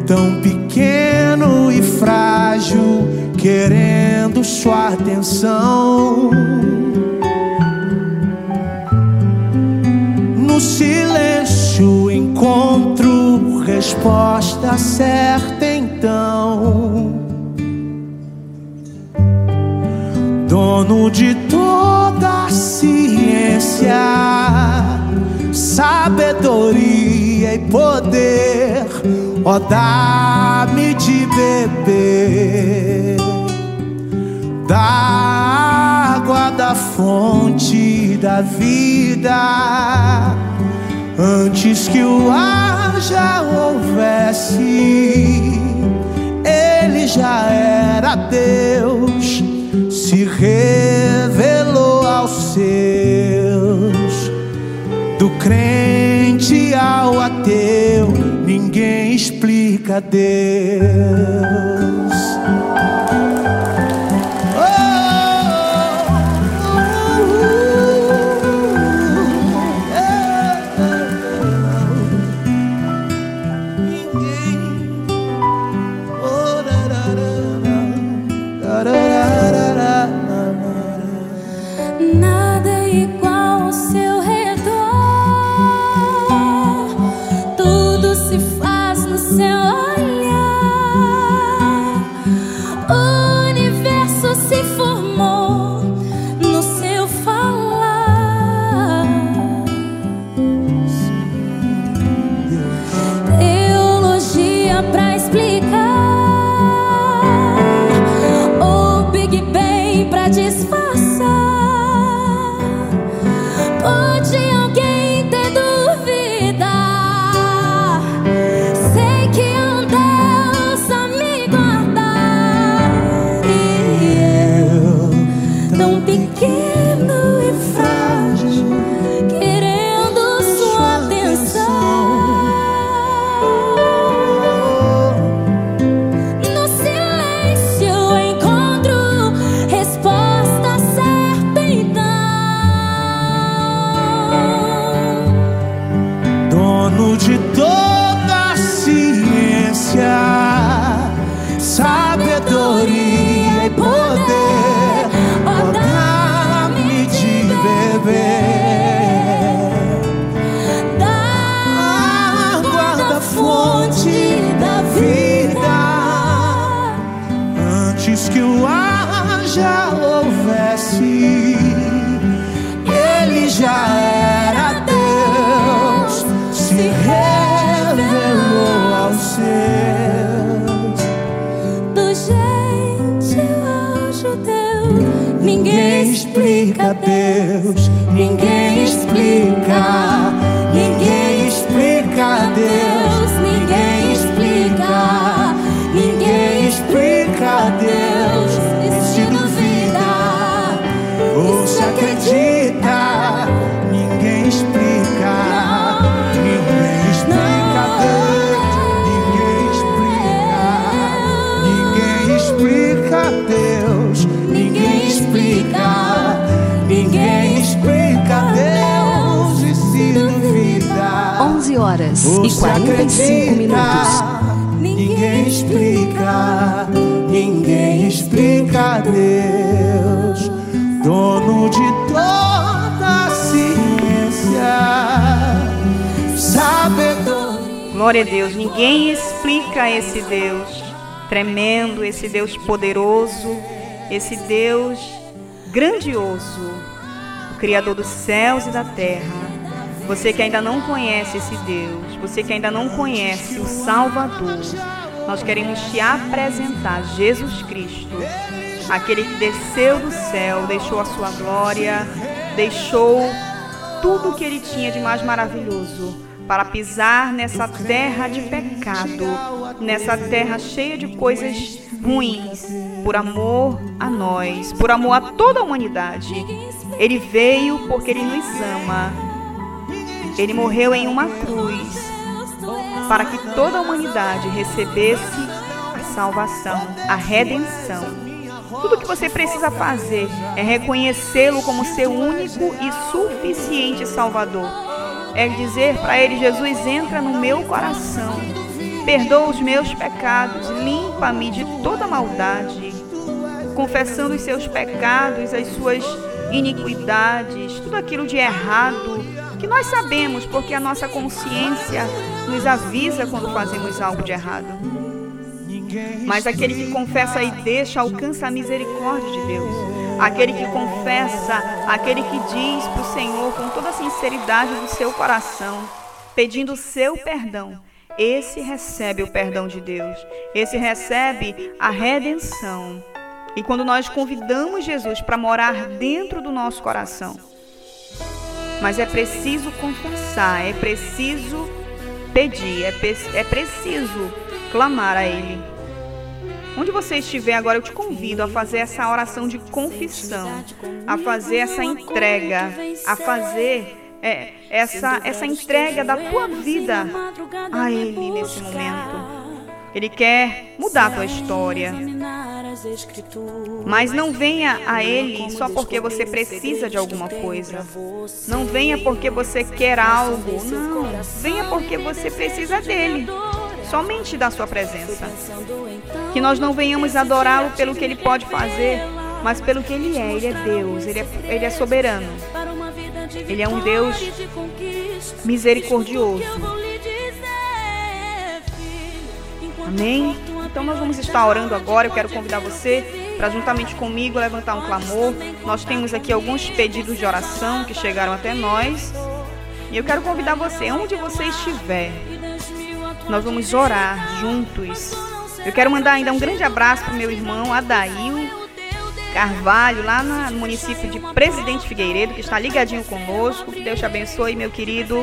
tão pequeno e frágil querendo sua atenção. No silêncio encontro resposta certa então. Dono de ciência, sabedoria e poder, ó dá-me de beber da água da fonte da vida. Antes que o ar já houvesse, ele já era Deus, se revelou aos seus. Do crente ao ateu, ninguém explica Deus. Deus, ninguém explica, horas Você e 45 minutos. Ninguém explica, ninguém explica Deus, dono de toda a ciência, Sabedoria. Glória a Deus, ninguém explica esse Deus tremendo, esse Deus poderoso, esse Deus grandioso, o Criador dos céus e da terra. Você que ainda não conhece esse Deus, você que ainda não conhece o Salvador, nós queremos te apresentar Jesus Cristo, aquele que desceu do céu, deixou a sua glória, deixou tudo o que ele tinha de mais maravilhoso para pisar nessa terra de pecado, nessa terra cheia de coisas ruins, por amor a nós, por amor a toda a humanidade. Ele veio porque ele nos ama. Ele morreu em uma cruz para que toda a humanidade recebesse a salvação, a redenção. Tudo que você precisa fazer é reconhecê-lo como seu único e suficiente Salvador. É dizer para ele: Jesus, entra no meu coração, perdoa os meus pecados, limpa-me de toda maldade, confessando os seus pecados, as suas iniquidades, tudo aquilo de errado que nós sabemos porque a nossa consciência nos avisa quando fazemos algo de errado. Mas aquele que confessa e deixa alcança a misericórdia de Deus. Aquele que confessa, aquele que diz para o Senhor com toda a sinceridade do seu coração, pedindo o seu perdão, esse recebe o perdão de Deus. Esse recebe a redenção. E quando nós convidamos Jesus para morar dentro do nosso coração, mas é preciso confessar, é preciso pedir, é, é preciso clamar a Ele. Onde você estiver agora, eu te convido a fazer essa oração de confissão, a fazer essa entrega, a fazer é, essa, essa entrega da tua vida a Ele nesse momento. Ele quer mudar a tua história. Mas não venha a Ele só porque você precisa de alguma coisa. Não venha porque você quer algo. Não. Venha porque você precisa dele. Somente da sua presença. Que nós não venhamos adorá-lo pelo que ele pode fazer, mas pelo que ele é. Ele é Deus, ele é, ele é soberano. Ele é um Deus misericordioso. Amém? Então nós vamos estar orando agora. Eu quero convidar você para juntamente comigo levantar um clamor. Nós temos aqui alguns pedidos de oração que chegaram até nós. E eu quero convidar você, onde você estiver, nós vamos orar juntos. Eu quero mandar ainda um grande abraço para meu irmão Adail Carvalho, lá no município de Presidente Figueiredo, que está ligadinho conosco. Que Deus te abençoe, meu querido.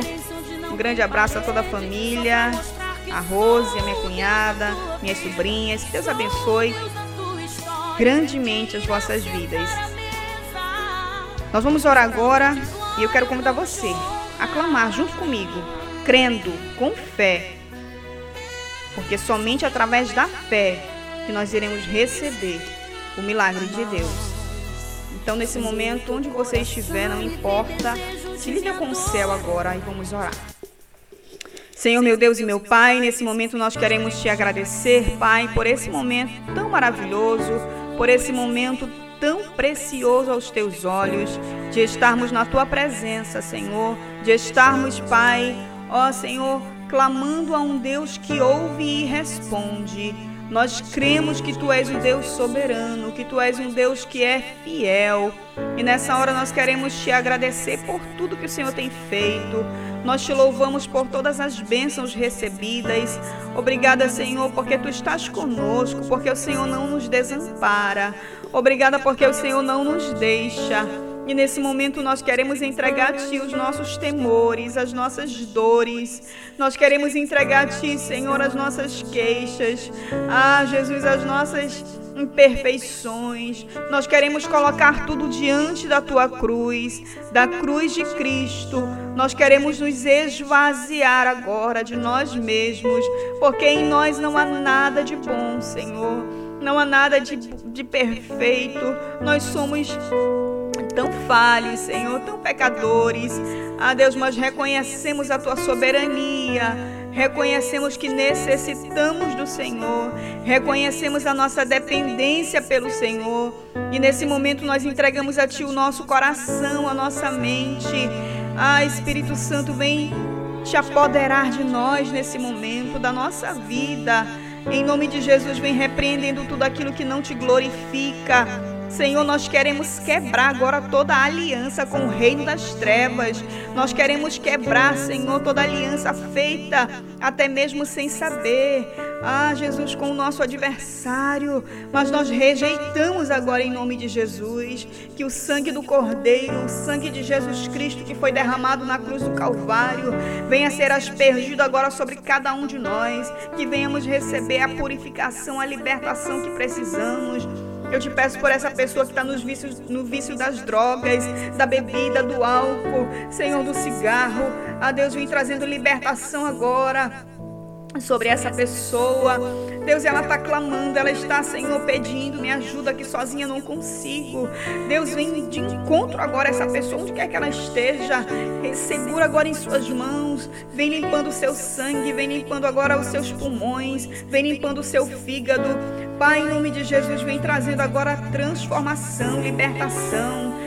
Um grande abraço a toda a família, a Rose, a minha cunhada, minhas sobrinhas. Deus abençoe grandemente as vossas vidas. Nós vamos orar agora e eu quero convidar você a clamar junto comigo, crendo, com fé, porque somente através da fé que nós iremos receber o milagre de Deus. Então, nesse momento, onde você estiver, não importa, se liga com o céu agora e vamos orar. Senhor, meu Deus e meu Pai, nesse momento nós queremos te agradecer, Pai, por esse momento tão maravilhoso, por esse momento tão precioso aos teus olhos, de estarmos na tua presença, Senhor, de estarmos, Pai, ó Senhor, clamando a um Deus que ouve e responde. Nós cremos que tu és o Deus soberano, que tu és um Deus que é fiel. E nessa hora nós queremos te agradecer por tudo que o Senhor tem feito. Nós te louvamos por todas as bênçãos recebidas. Obrigada, Senhor, porque tu estás conosco, porque o Senhor não nos desampara. Obrigada porque o Senhor não nos deixa. E nesse momento nós queremos entregar a Ti os nossos temores, as nossas dores. Nós queremos entregar a Ti, Senhor, as nossas queixas. Ah, Jesus, as nossas imperfeições. Nós queremos colocar tudo diante da Tua cruz, da cruz de Cristo. Nós queremos nos esvaziar agora de nós mesmos, porque em nós não há nada de bom, Senhor. não há nada de, de perfeito. Nós somos tão falhos, Senhor, tão pecadores. Ah, Deus, mas reconhecemos a tua soberania. Reconhecemos que necessitamos do Senhor, reconhecemos a nossa dependência pelo Senhor, e nesse momento nós entregamos a Ti o nosso coração, a nossa mente. Ah, Espírito Santo, vem te apoderar de nós nesse momento, da nossa vida. Em nome de Jesus, vem repreendendo tudo aquilo que não te glorifica. Senhor, nós queremos quebrar agora toda aliança com o reino das trevas. Nós queremos quebrar, Senhor, toda aliança feita até mesmo sem saber. Ah, Jesus, com o nosso adversário. Mas nós rejeitamos agora em nome de Jesus que o sangue do Cordeiro, o sangue de Jesus Cristo que foi derramado na cruz do Calvário, venha ser aspergido agora sobre cada um de nós. Que venhamos receber a purificação, a libertação que precisamos. Eu te peço por essa pessoa que está nos vícios, no vício das drogas, da bebida, do álcool, Senhor, do cigarro. A Deus vem trazendo libertação agora sobre essa pessoa. Deus, ela está clamando, ela está, Senhor, pedindo, me ajuda que sozinha não consigo. Deus, vem de encontro agora essa pessoa, onde quer que ela esteja. Segura agora em suas mãos, vem limpando o seu sangue, vem limpando agora os seus pulmões, vem limpando o seu fígado. Pai, em nome de Jesus, vem trazendo agora transformação, libertação.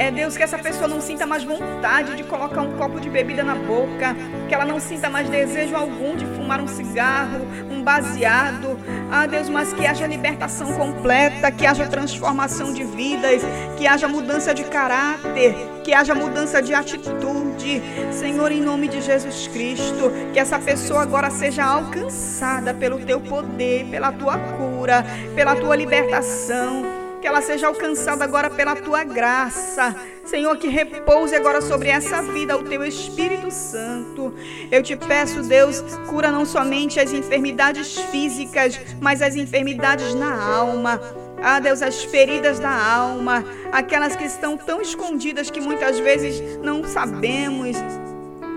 É Deus que essa pessoa não sinta mais vontade de colocar um copo de bebida na boca, que ela não sinta mais desejo algum de fumar um cigarro, um baseado. Ah, Deus, mas que haja libertação completa, que haja transformação de vidas, que haja mudança de caráter, que haja mudança de atitude. Senhor, em nome de Jesus Cristo, que essa pessoa agora seja alcançada pelo teu poder, pela tua cura, pela tua libertação que ela seja alcançada agora pela tua graça. Senhor, que repouse agora sobre essa vida o teu Espírito Santo. Eu te peço, Deus, cura não somente as enfermidades físicas, mas as enfermidades na alma. Ah, Deus, as feridas da alma, aquelas que estão tão escondidas que muitas vezes não sabemos,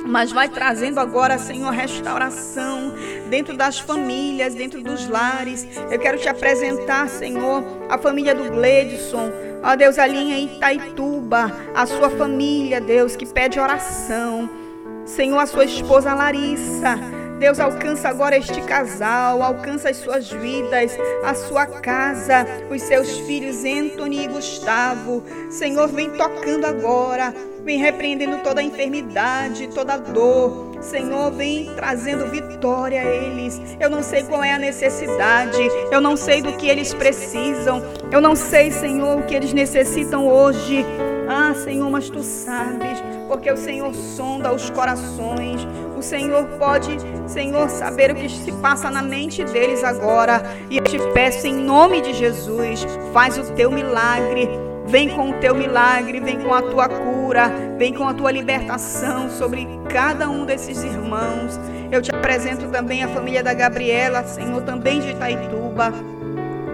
mas vai trazendo agora, Senhor, restauração dentro das famílias, dentro dos lares. Eu quero te apresentar, Senhor, a família do Gledson. Ó Deus, ali em Itaituba, a sua família, Deus, que pede oração. Senhor, a sua esposa Larissa. Deus alcança agora este casal, alcança as suas vidas, a sua casa, os seus filhos Anthony e Gustavo. Senhor, vem tocando agora, vem repreendendo toda a enfermidade, toda a dor. Senhor, vem trazendo vitória a eles. Eu não sei qual é a necessidade, eu não sei do que eles precisam, eu não sei, Senhor, o que eles necessitam hoje. Ah, Senhor, mas tu sabes, porque o Senhor sonda os corações. O Senhor pode, Senhor, saber o que se passa na mente deles agora. E eu te peço em nome de Jesus, faz o teu milagre. Vem com o teu milagre, vem com a tua cura, vem com a tua libertação sobre cada um desses irmãos. Eu te apresento também a família da Gabriela, Senhor, também de Itaituba.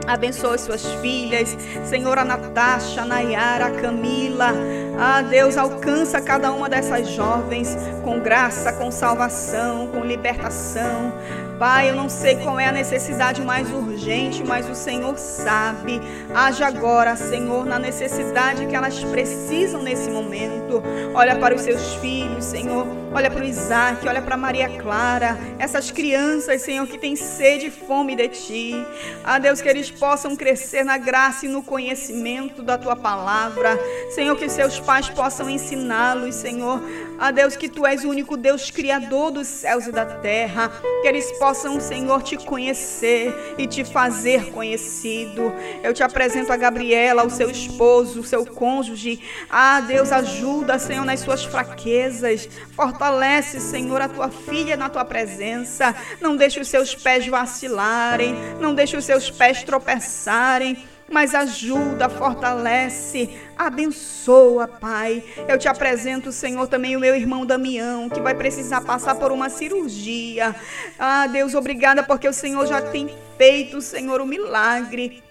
Abençoa suas filhas, Senhor, a Natasha, a Nayara, a Camila. Ah, Deus, alcança cada uma dessas jovens com graça, com salvação, com libertação. Pai, eu não sei qual é a necessidade mais urgente, mas o Senhor sabe. Haja agora, Senhor, na necessidade que elas precisam nesse momento. Olha para os seus filhos, Senhor. Olha para o Isaac, olha para Maria Clara. Essas crianças, Senhor, que têm sede e fome de Ti. Ah, Deus, que eles possam crescer na graça e no conhecimento da Tua palavra. Senhor, que seus pais possam ensiná-los, Senhor. Ah, Deus, que Tu és o único Deus criador dos céus e da terra. Que eles possam, Senhor, Te conhecer e Te fazer conhecido. Eu te apresento a Gabriela, o seu esposo, o seu cônjuge. Ah, Deus, ajuda, Senhor, nas suas fraquezas. Fortalece, Senhor, a tua filha na tua presença. Não deixe os seus pés vacilarem. Não deixe os seus pés tropeçarem mas ajuda, fortalece, abençoa, Pai. Eu te apresento, Senhor, também o meu irmão Damião, que vai precisar passar por uma cirurgia. Ah, Deus, obrigada porque o Senhor já tem feito, Senhor, o milagre.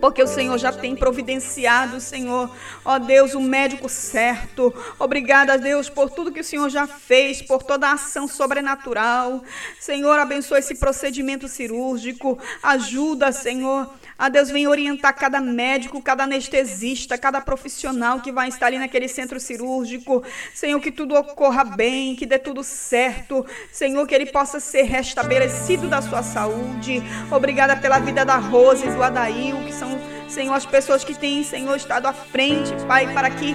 Porque o Senhor já tem providenciado, Senhor, ó Deus, o médico certo. Obrigada, Deus, por tudo que o Senhor já fez, por toda a ação sobrenatural. Senhor, abençoa esse procedimento cirúrgico. Ajuda, Senhor. A Deus vem orientar cada médico, cada anestesista, cada profissional que vai estar ali naquele centro cirúrgico. Senhor, que tudo ocorra bem, que dê tudo certo. Senhor, que ele possa ser restabelecido da sua saúde. Obrigada pela vida da Rose e do Adail, que são, Senhor, as pessoas que têm, Senhor, estado à frente, Pai, para que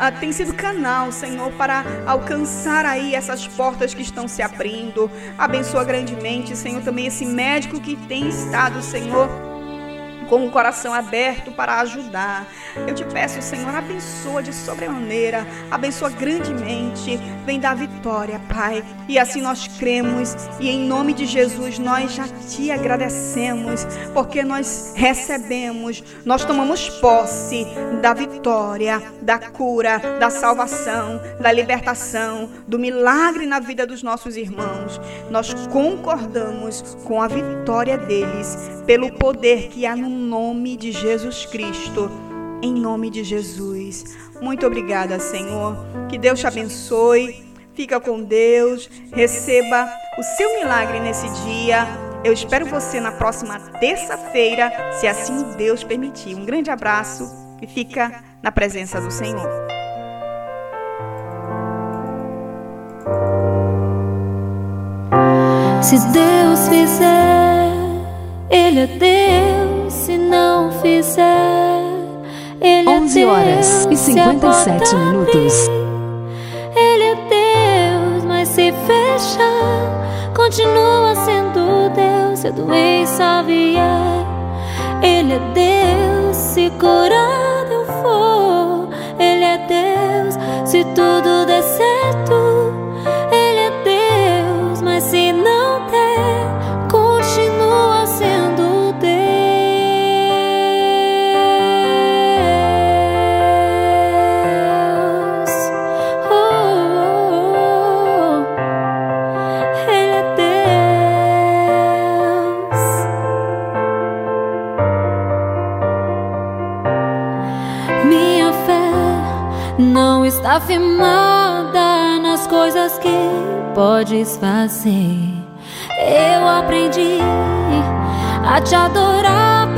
ah, tem sido canal, Senhor, para alcançar aí essas portas que estão se abrindo. Abençoa grandemente, Senhor, também esse médico que tem estado, Senhor, com o coração aberto para ajudar. Eu te peço, Senhor, abençoa de sobremaneira, abençoa grandemente, vem dar vitória, Pai. E assim nós cremos e em nome de Jesus nós já te agradecemos, porque nós recebemos, nós tomamos posse da vitória, da cura, da salvação, da libertação, do milagre na vida dos nossos irmãos. Nós concordamos com a vitória deles pelo poder que há no nome de Jesus Cristo. Em nome de Jesus. Muito obrigada, Senhor. Que Deus te abençoe. Fica com Deus. Receba o seu milagre nesse dia. Eu espero você na próxima terça-feira, se assim Deus permitir. Um grande abraço e fica na presença do Senhor. Se Deus fizer, Ele é Deus. Se não fizer, Ele 11 é Deus. horas e Se a porta 57 minutos. Ele é Deus, mas se fechar, continua sendo Deus. Se a doença vier, Ele é Deus. Se curado eu for, Ele é Deus. Se tudo der certo, não está firmada nas coisas que podes fazer. Eu aprendi a te adorar